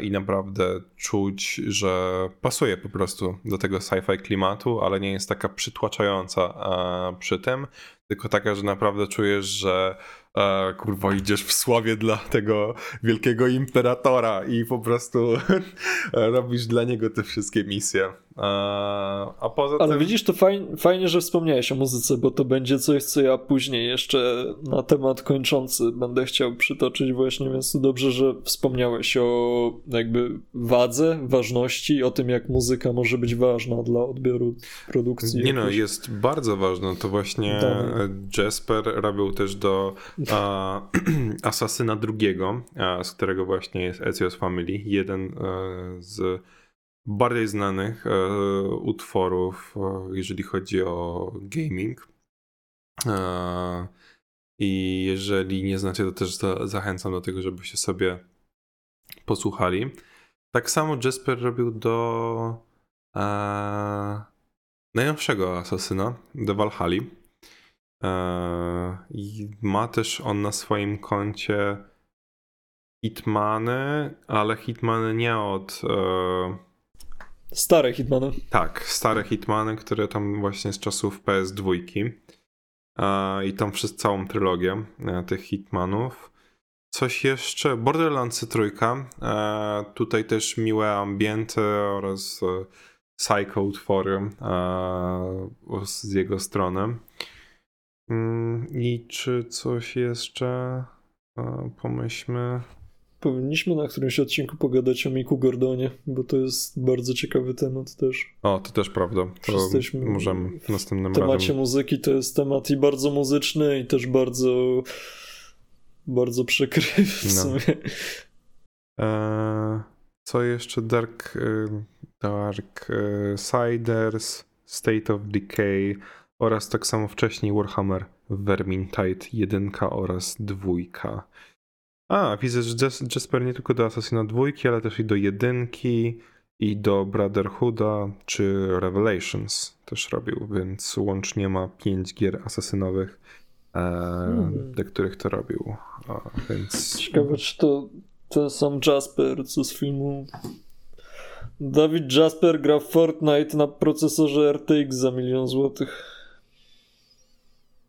i naprawdę czuć, że pasuje po prostu do tego sci-fi klimatu, ale nie jest taka przytłaczająca a, przy tym, tylko taka, że naprawdę czujesz, że e, kurwa idziesz w sławie dla tego wielkiego imperatora i po prostu robisz dla niego te wszystkie misje. A, a poza Ale tym... widzisz, to fajnie, fajnie, że wspomniałeś o muzyce, bo to będzie coś, co ja później jeszcze na temat kończący będę chciał przytoczyć właśnie, więc to dobrze, że wspomniałeś o jakby wadze, ważności, o tym, jak muzyka może być ważna dla odbioru produkcji. Nie no, jakoś. jest bardzo ważne. To właśnie Dalej. Jasper robił też do a, Asasyna drugiego, a, z którego właśnie jest Ezio's Family. Jeden e, z bardziej znanych e, utworów, e, jeżeli chodzi o gaming. E, I jeżeli nie znacie, to też za, zachęcam do tego, żebyście sobie posłuchali. Tak samo Jasper robił do e, najnowszego Asasyna, do Valhalla. E, I ma też on na swoim koncie Hitmany, ale Hitmany nie od. E, Stare Hitmany. tak, stare Hitmany, które tam właśnie z czasów PS2. E, I tam przez całą trylogię e, tych Hitmanów. Coś jeszcze? Borderlands trójka. E, tutaj też miłe ambienty oraz e, psycho utwory z jego strony. Mm, I czy coś jeszcze? Pomyślmy. Powinniśmy na którymś odcinku pogadać o Miku Gordonie, bo to jest bardzo ciekawy temat też. O, to też prawda. To Jesteśmy możemy następnym W temacie razem. muzyki to jest temat i bardzo muzyczny, i też bardzo bardzo przykry w No. sumie. E, co jeszcze? Dark, e, Dark e, Siders, State of Decay oraz tak samo wcześniej Warhammer Vermintide 1 oraz 2. A, widzę, że Jas- Jasper nie tylko do Assassina 2, ale też i do jedynki i do Brotherhooda czy Revelations też robił, więc łącznie ma 5 gier asasynowych, e, Mhm. do których to robił. A, więc Ciekawe, czy to ten sam Jasper, co z filmu. Dawid Jasper gra w Fortnite na procesorze RTX za milion złotych.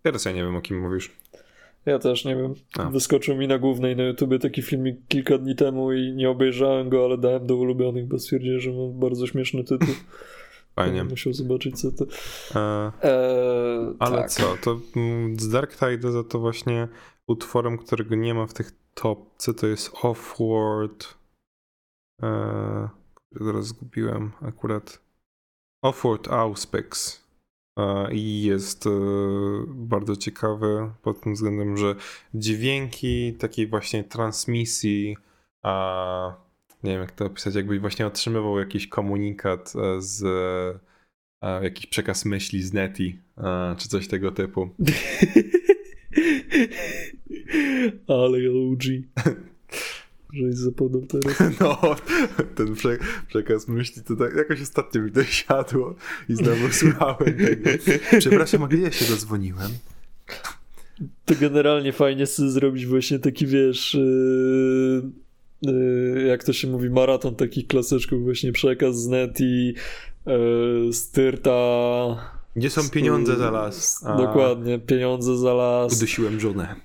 teraz ja nie wiem o kim mówisz. Ja też nie wiem. A. Wyskoczył mi na głównej na YouTubie taki filmik kilka dni temu i nie obejrzałem go, ale dałem do ulubionych, bo stwierdziłem, że ma bardzo śmieszny tytuł. Fajnie. Musiał zobaczyć co to. E, Eee, ale tak. co, to mm, z Dark Tide za to właśnie utworem, którego nie ma w tych topce, to jest Offworld. E, zaraz zgubiłem akurat. Offworld Auspix. I jest e, bardzo ciekawy pod tym względem, że dźwięki takiej właśnie transmisji, a nie wiem jak to opisać, jakbyś właśnie otrzymywał jakiś komunikat e, z e, jakiś przekaz myśli z Neti, czy coś tego typu. Ale OG. Żeś zapodał teraz. No, ten prze, przekaz myśli to tak jakoś ostatnio mi to siadło i znowu słuchałem tego. Przepraszam, a gdzie ja się dozwoniłem? To generalnie fajnie sobie zrobić właśnie taki, wiesz, yy, yy, jak to się mówi, maraton takich klasyczków, właśnie przekaz z net i yy, styrta. Gdzie są pieniądze za las? A, Dokładnie, pieniądze za las. Udusiłem żonę.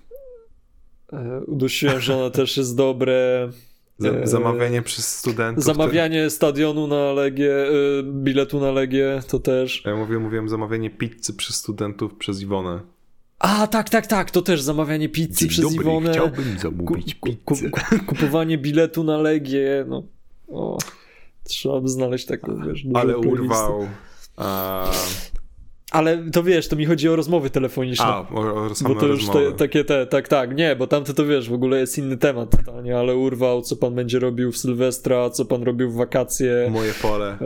Yy, Udusiłem żonę też jest dobre. E, zamawianie przez studentów. Zamawianie stadionu na Legię, yy, biletu na Legię to też. Ja mówię, mówiłem zamawianie pizzy przez studentów przez Iwonę. A, tak, tak, tak, to też zamawianie pizzy przez Iwonę. chciałbym zamówić ku, ku, ku, kupowanie biletu na Legię, no. O, trzeba by znaleźć taką, wiesz, Ale urwał. A, Ale to wiesz, to mi chodzi o rozmowy telefoniczne. a o, o bo same to już te, takie te, tak, tak, nie, bo tamte to wiesz, w ogóle jest inny temat totalnie, ale urwał, co pan będzie robił w Sylwestra, co pan robił w wakacje, Moje pole.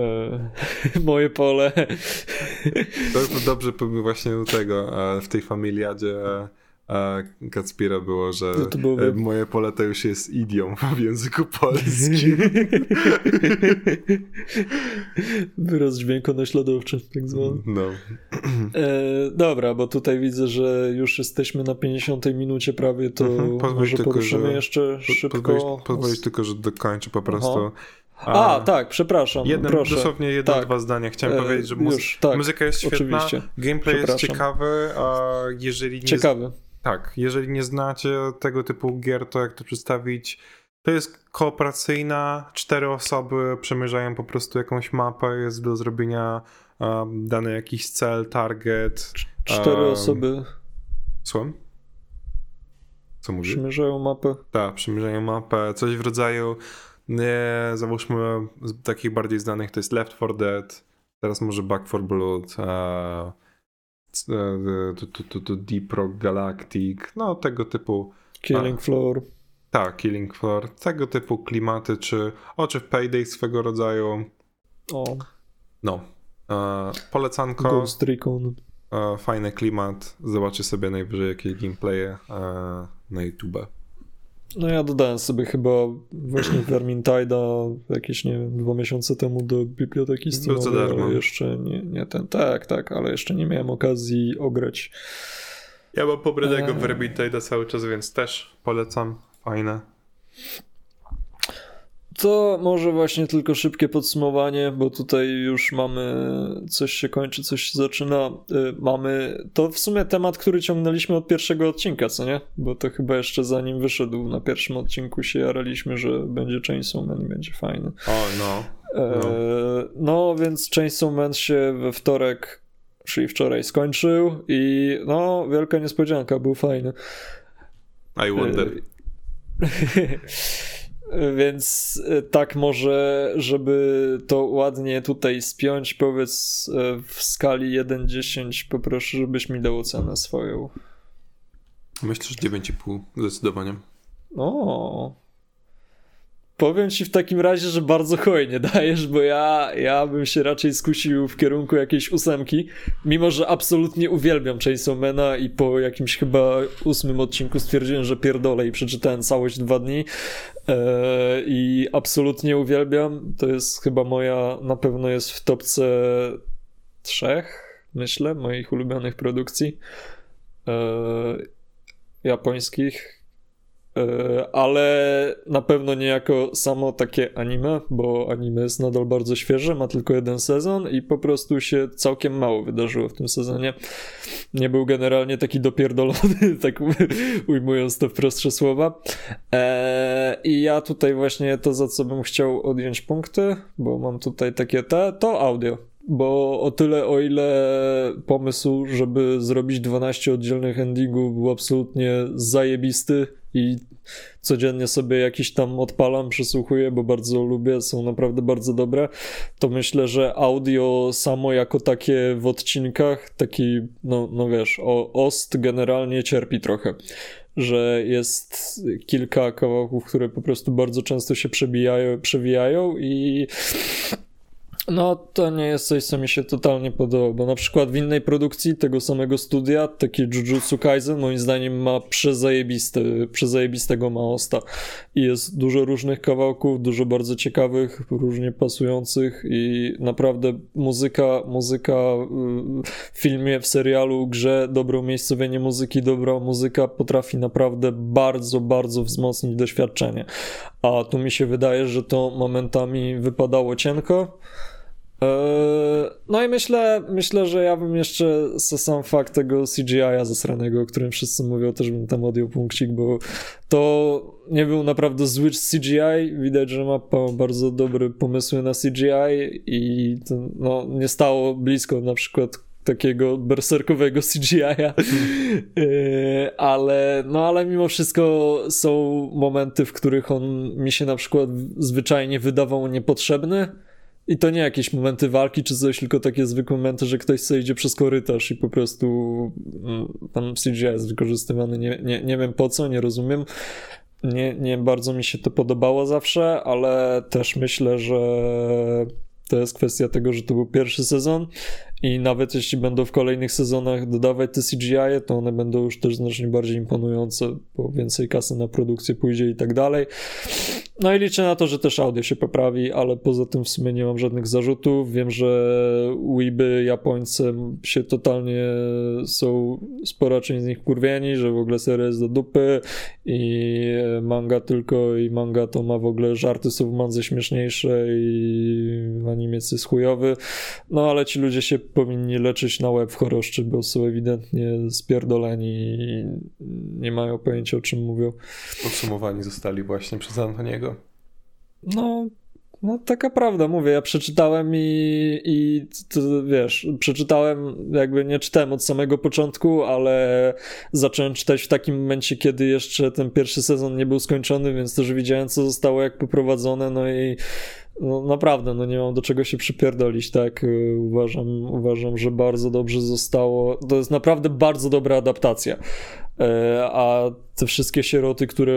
e, moje pole. To dobrze właśnie do tego, e, w tej familiadzie a Kacpira było, że No e, moje pole to już jest idiom w języku polskim. Wyraz dźwiękonaśladowczy, tak zwany. No. E, dobra, bo tutaj widzę, że już jesteśmy na 50 minucie prawie, to Mhm, może tylko, poruszymy że- jeszcze szybko. Pozwolić, pozwolić tylko, że dokończę po prostu. A, tak, przepraszam, Jedno, proszę. dosłownie jedno, Tak. dwa zdania. Chciałem E, powiedzieć, że muzy- już, tak, muzyka jest świetna, oczywiście. gameplay jest ciekawy, a jeżeli nie, Ciekawy. Tak, jeżeli nie znacie tego typu gier, to jak to przedstawić? To jest kooperacyjna, cztery osoby przemierzają po prostu jakąś mapę, jest do zrobienia um, dany jakiś cel, target. Cztery em, osoby Słucham? Co mówisz? przymierzają mapę. Tak, przymierzają mapę, coś w rodzaju, nie, załóżmy, z takich bardziej znanych to jest Left 4 Dead, teraz może Back 4 Blood, e, Deep Rock Galactic, no tego typu, Killing Floor. tak, Killing Floor, tego typu klimaty, czy, o, czy w Payday swego rodzaju, O, no. E, polecanko, Ghost Recon. e, fajny klimat, zobaczy sobie najwyżej jakieś gameplaye e, na YouTube. No ja dodałem sobie chyba właśnie Vermintide'a jakieś, nie wiem, dwa miesiące temu do biblioteki Steamowej, ale jeszcze nie, nie ten, tak, tak, ale jeszcze nie miałem okazji ograć. Ja mam pobredego Eee. Vermintida cały czas, więc też polecam. Fajne. To może właśnie tylko szybkie podsumowanie, bo tutaj już mamy, coś się kończy, coś się zaczyna. Y, Mamy, to w sumie temat, który ciągnęliśmy od pierwszego odcinka, co nie? Bo to chyba jeszcze zanim wyszedł na pierwszym odcinku się jaraliśmy, że będzie Chainsaw Man i będzie fajny. O, no. E, no, więc Chainsaw Man się we wtorek, czyli wczoraj skończył i no, wielka niespodzianka, był fajny. I wonder. Więc e, tak może, żeby to ładnie tutaj spiąć, powiedz e, w skali 1-10 poproszę, żebyś mi dał ocenę swoją. Myślę, że 9,5 zdecydowanie. O. Powiem ci w takim razie, że bardzo hojnie dajesz, bo ja, ja bym się raczej skusił w kierunku jakiejś ósemki, mimo że absolutnie uwielbiam Chainsaw Mana i po jakimś chyba ósmym odcinku stwierdziłem, że pierdolę i przeczytałem całość dwa dni e, i absolutnie uwielbiam. To jest chyba moja, na pewno jest w topce trzech, myślę, moich ulubionych produkcji e, japońskich ale na pewno nie jako samo takie anime, bo anime jest nadal bardzo świeże, ma tylko jeden sezon i po prostu się całkiem mało wydarzyło w tym sezonie. Nie był generalnie taki dopierdolony, tak ujmując to w prostsze słowa. E, I ja tutaj właśnie to, za co bym chciał odjąć punkty, bo mam tutaj takie te, to audio. Bo o tyle, o ile pomysł, żeby zrobić 12 oddzielnych endingów był absolutnie zajebisty i codziennie sobie jakiś tam odpalam, przysłuchuję, bo bardzo lubię, są naprawdę bardzo dobre, to myślę, że audio samo jako takie w odcinkach, taki, no, no wiesz, o, OST generalnie cierpi trochę że jest kilka kawałków, które po prostu bardzo często się przebijają, przewijają i no, to nie jest coś, co mi się totalnie podoba, bo na przykład w innej produkcji tego samego studia, taki Jujutsu Kaisen, moim zdaniem ma przezajebisty, przezajebistego maosta i jest dużo różnych kawałków, dużo bardzo ciekawych, różnie pasujących i naprawdę muzyka, muzyka y, w filmie, w serialu, grze, dobre umiejscowienie muzyki, dobra muzyka potrafi naprawdę bardzo, bardzo wzmocnić doświadczenie. A tu mi się wydaje, że to momentami wypadało cienko. Eee, No i myślę, myślę, że ja bym jeszcze sam fakt tego CGI-a zasranego, o którym wszyscy mówią, też bym tam odjął punkcik, bo to nie był naprawdę zły CGI. Widać, że mapa ma bardzo dobre pomysły na CGI i to, no, nie stało blisko na przykład takiego berserkowego CGI-a, Eee, ale no ale mimo wszystko są momenty, w których on mi się na przykład zwyczajnie wydawał niepotrzebny i to nie jakieś momenty walki czy coś, tylko takie zwykłe momenty, że ktoś sobie idzie przez korytarz i po prostu mm, tam CGI jest wykorzystywany, nie, nie, nie wiem po co, nie rozumiem. Nie, nie bardzo mi się to podobało zawsze, ale też myślę, że To jest kwestia tego, że to był pierwszy sezon i nawet jeśli będą w kolejnych sezonach dodawać te CGI, to one będą już też znacznie bardziej imponujące, bo więcej kasy na produkcję pójdzie i tak dalej. No i liczę na to, że też audio się poprawi, ale poza tym w sumie nie mam żadnych zarzutów. Wiem, że Weeby Japońcy się totalnie są spora część z nich kurwieni, że w ogóle seria jest do dupy i manga tylko i manga to ma w ogóle żarty są w mandze śmieszniejsze i animiec jest chujowy. No ale ci ludzie się powinni leczyć na łeb w choroszczy, bo są ewidentnie spierdoleni i nie mają pojęcia o czym mówią. Podsumowani zostali właśnie przez Antoniego. No, no taka prawda, mówię, ja przeczytałem i, i to, wiesz, przeczytałem, jakby nie czytałem od samego początku, ale zacząłem czytać w takim momencie, kiedy jeszcze ten pierwszy sezon nie był skończony, więc też widziałem, co zostało jak poprowadzone, no i no naprawdę, no nie mam do czego się przypierdolić, tak? Uważam, uważam, że bardzo dobrze zostało. To jest naprawdę bardzo dobra adaptacja. E, a te wszystkie sieroty, które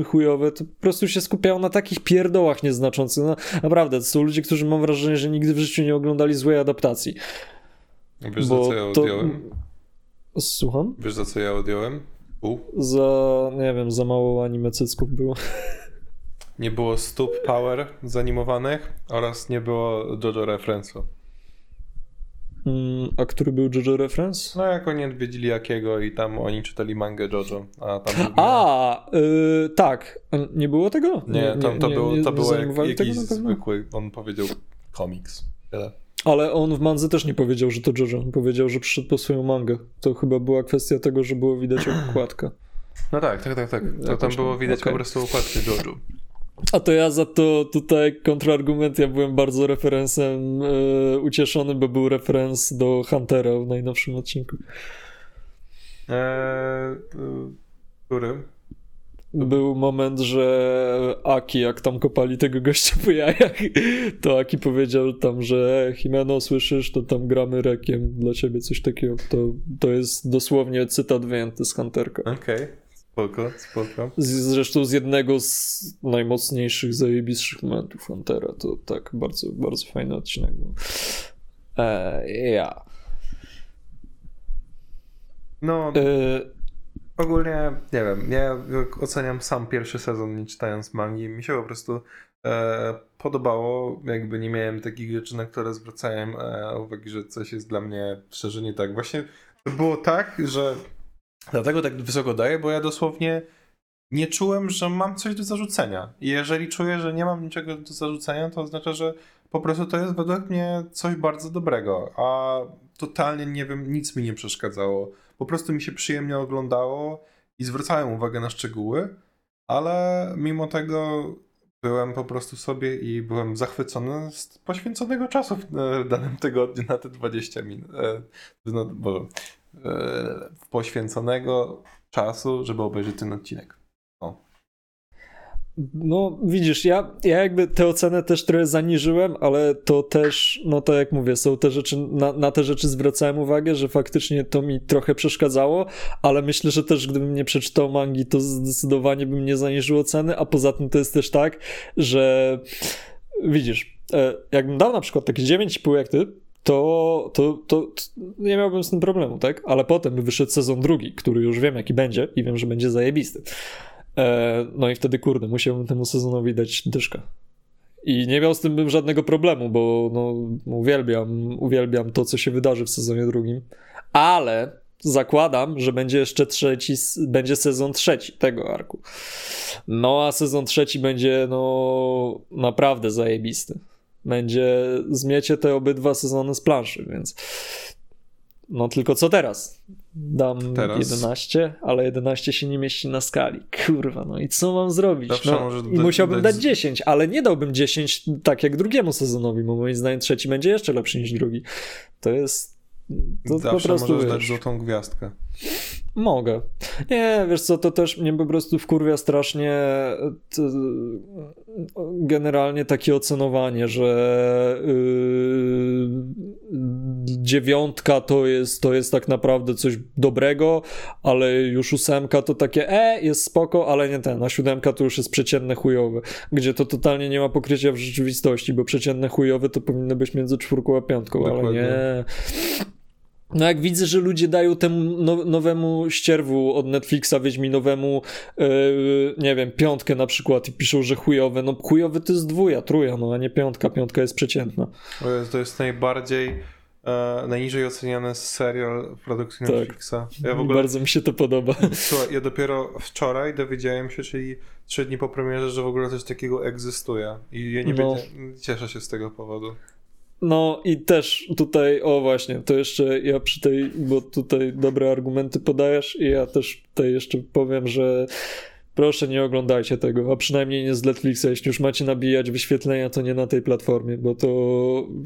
e, chujowe, to po prostu się skupiają na takich pierdołach nieznaczących. No, naprawdę, to są ludzie, którzy mam wrażenie, że nigdy w życiu nie oglądali złej adaptacji. Wiesz, Bo za co ja odjąłem? To... Słucham? Wiesz, za co ja odjąłem? U? Za, nie wiem, za mało anime cycków było. Nie było stóp power zanimowanych oraz nie było JoJo referensu. Mm, a który był JoJo reference? No jak oni odwiedzili jakiego i tam oni czytali mangę JoJo, a tam był... A, yy, tak. Nie było tego? Nie, tam to, nie, było, to było jak, jakiś zwykły, on powiedział komiks. Tyle. Ale on w mandze też nie powiedział, że to JoJo. On powiedział, że przyszedł po swoją mangę. To chyba była kwestia tego, że było widać okładkę. No tak, tak, tak, tak. To tam było widać okay. po prostu okładkę JoJo. A to ja za to tutaj kontrargument, ja byłem bardzo referencem e, ucieszony, bo był referenc do Huntera w najnowszym odcinku. Eee, który? Był moment, że Aki, jak tam kopali tego gościa po jajach, to Aki powiedział tam, że Himeno, słyszysz, to tam gramy rekiem dla ciebie, coś takiego. To, to jest dosłownie cytat wyjęty z Hunterka. Okej. Okay. Spoko, spoko. Zresztą z jednego z najmocniejszych, zajebistszych momentów Huntera. To tak, bardzo, bardzo fajny odcinek był. E, ja. No, e... ogólnie, nie wiem, ja oceniam sam pierwszy sezon nie czytając mangi. Mi się po prostu e, podobało, jakby nie miałem takich rzeczy, na które zwracałem e, uwagi, że coś jest dla mnie szczerze nie tak. Właśnie to było tak, że Dlatego tak wysoko daję, bo ja dosłownie nie czułem, że mam coś do zarzucenia. I jeżeli czuję, że nie mam niczego do zarzucenia, to oznacza, że po prostu to jest według mnie coś bardzo dobrego. A totalnie nie wiem, nic mi nie przeszkadzało. Po prostu mi się przyjemnie oglądało i zwracałem uwagę na szczegóły, ale mimo tego byłem po prostu sobie i byłem zachwycony z poświęconego czasu w danym tygodniu na te 20 minut. E, no, bo E, poświęconego czasu, żeby obejrzeć ten odcinek. O. No, widzisz, ja, ja jakby tę ocenę też trochę zaniżyłem, ale to też, no tak jak mówię, są te rzeczy, na, na, te rzeczy zwracałem uwagę, że faktycznie to mi trochę przeszkadzało, ale myślę, że też gdybym nie przeczytał mangi, to zdecydowanie bym nie zaniżył oceny, a poza tym to jest też tak, że widzisz, e, jakbym dał na przykład takie 9,5 jak ty, to, to, to, nie miałbym z tym problemu, tak? Ale potem wyszedł sezon drugi, który już wiem jaki będzie i wiem, że będzie zajebisty. E, no i wtedy, kurde, musiałbym temu sezonowi dać dyszkę. I nie miał z tym bym żadnego problemu, bo no, uwielbiam, uwielbiam to, co się wydarzy w sezonie drugim. Ale zakładam, że będzie jeszcze trzeci, będzie sezon trzeci tego arku. No a sezon trzeci będzie no naprawdę zajebisty będzie zmiecie te obydwa sezony z planszy, więc no tylko co teraz? Dam teraz? 11, ale 11 się nie mieści na skali. Kurwa, no i co mam zrobić? no, I musiałbym dać 10, ale nie dałbym 10 tak jak drugiemu sezonowi, bo moim zdaniem trzeci będzie jeszcze lepszy niż drugi. To jest to Zawsze po prostu, możesz wiesz, dać złotą gwiazdkę. Mogę. Nie, wiesz co, to też mnie po prostu wkurwia strasznie generalnie takie ocenowanie, że yy, dziewiątka to jest, to jest tak naprawdę coś dobrego, ale już ósemka to takie e, jest spoko, ale nie ten, a siódemka to już jest przeciętne chujowe, gdzie to totalnie nie ma pokrycia w rzeczywistości, bo przeciętne chujowe to powinno być między czwórką a piątką, Dokładnie. ale nie. No jak widzę, że ludzie dają temu now- nowemu ścierwu od Netflixa, Wiedźminowemu, yy, nie wiem, piątkę na przykład i piszą, że chujowe, no chujowy to jest dwuja, truja, no a nie piątka, piątka jest przeciętna. To jest, najbardziej, e, najniżej oceniany serial w produkcji Tak. Netflixa. Ja w ogóle, Bardzo mi się to podoba. słuchaj, ja dopiero wczoraj dowiedziałem się, czyli trzy dni po premierze, że w ogóle coś takiego egzystuje. I ja nie No. wiedziałem, cieszę się z tego powodu. No i też tutaj, o właśnie, to jeszcze ja przy tej, bo tutaj dobre argumenty podajesz i ja też tutaj jeszcze powiem, że proszę nie oglądajcie tego, a przynajmniej nie z Netflixa, jeśli już macie nabijać wyświetlenia, to nie na tej platformie, bo to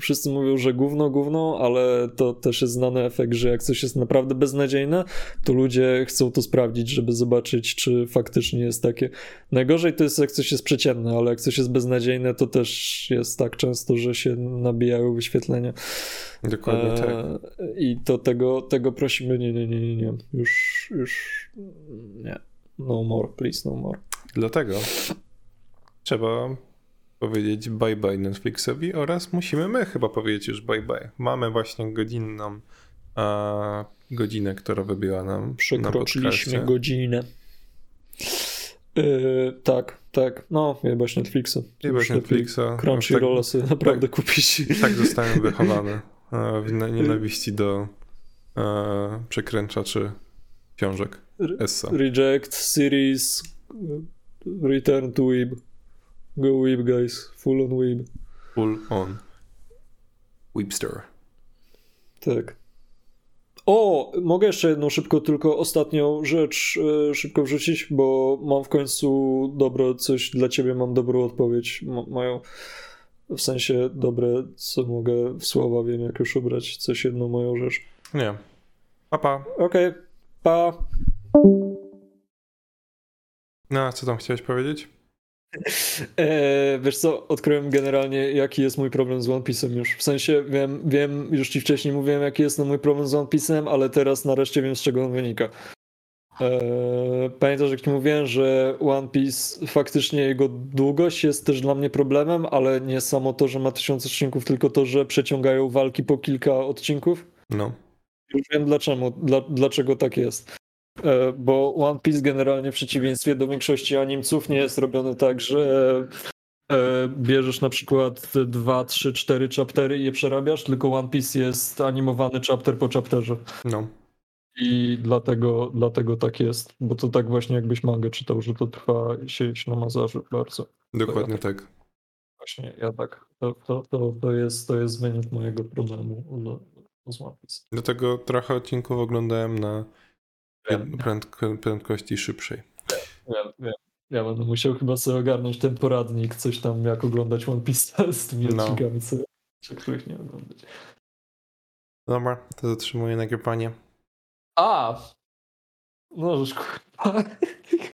wszyscy mówią, że gówno, gówno, ale to też jest znany efekt, że jak coś jest naprawdę beznadziejne, to ludzie chcą to sprawdzić, żeby zobaczyć, czy faktycznie jest takie. Najgorzej to jest, jak coś jest przeciętne, ale jak coś jest beznadziejne, to też jest tak często, że się nabijają wyświetlenia. Dokładnie tak. E, I to tego, tego prosimy, nie, nie, nie, nie, nie. Już, już nie. No more, please, no more. Dlatego trzeba powiedzieć bye bye Netflixowi oraz musimy my chyba powiedzieć już bye bye. Mamy właśnie godzinną a, godzinę, która wybiła nam na Przekroczyliśmy podcaście. godzinę. E, tak, tak. No, jebać Netflixa. Jebać Netflixa. Crunchyrolla sobie naprawdę kupić. Tak, tak zostałem wychowany e, w na- nienawiści do e, przekręczaczy książek. Essa. Reject, series, return to weeb. Go weeb, guys. Full on weeb. Full on. Webster. Tak. O, mogę jeszcze jedną szybko, tylko ostatnią rzecz e, szybko wrzucić, bo mam w końcu dobre coś dla ciebie, mam dobrą odpowiedź. M- moją, w sensie dobre, co mogę w słowa, wiem jak już ubrać, coś jedną moją rzecz. Nie. Papa. Okej, pa. No, a co tam chciałeś powiedzieć? E, wiesz co, odkryłem generalnie jaki jest mój problem z One Piece'em już. W sensie wiem, wiem, już ci wcześniej mówiłem jaki jest no, mój problem z One Piece'em, ale teraz nareszcie wiem z czego on wynika. E, pamiętasz jak ci mówiłem, że One Piece faktycznie jego długość jest też dla mnie problemem, ale nie samo to, że ma tysiąc odcinków, tylko to, że przeciągają walki po kilka odcinków. No. Już wiem dlaczego, dla, dlaczego tak jest. E, Bo One Piece generalnie w przeciwieństwie do większości animców nie jest robiony tak, że e, bierzesz na przykład dwa, trzy, cztery chaptery i je przerabiasz, tylko One Piece jest animowany chapter po chapterze. No. I dlatego, dlatego tak jest, bo to tak właśnie jakbyś mangę czytał, że to trwa sieć na mazarze bardzo. Dokładnie tak. Właśnie ja tak, to, to, to, to, jest, to jest wynik mojego problemu z- One Piece. Dlatego trochę odcinków oglądałem na Wiem. prędko, prędkości szybszej. Ja, ja, ja będę musiał chyba sobie ogarnąć ten poradnik, coś tam jak oglądać One Piece z tymi No. odcinkami, co, których nie oglądać. Dobra, to zatrzymuję nagrywanie. A! No, kurwa.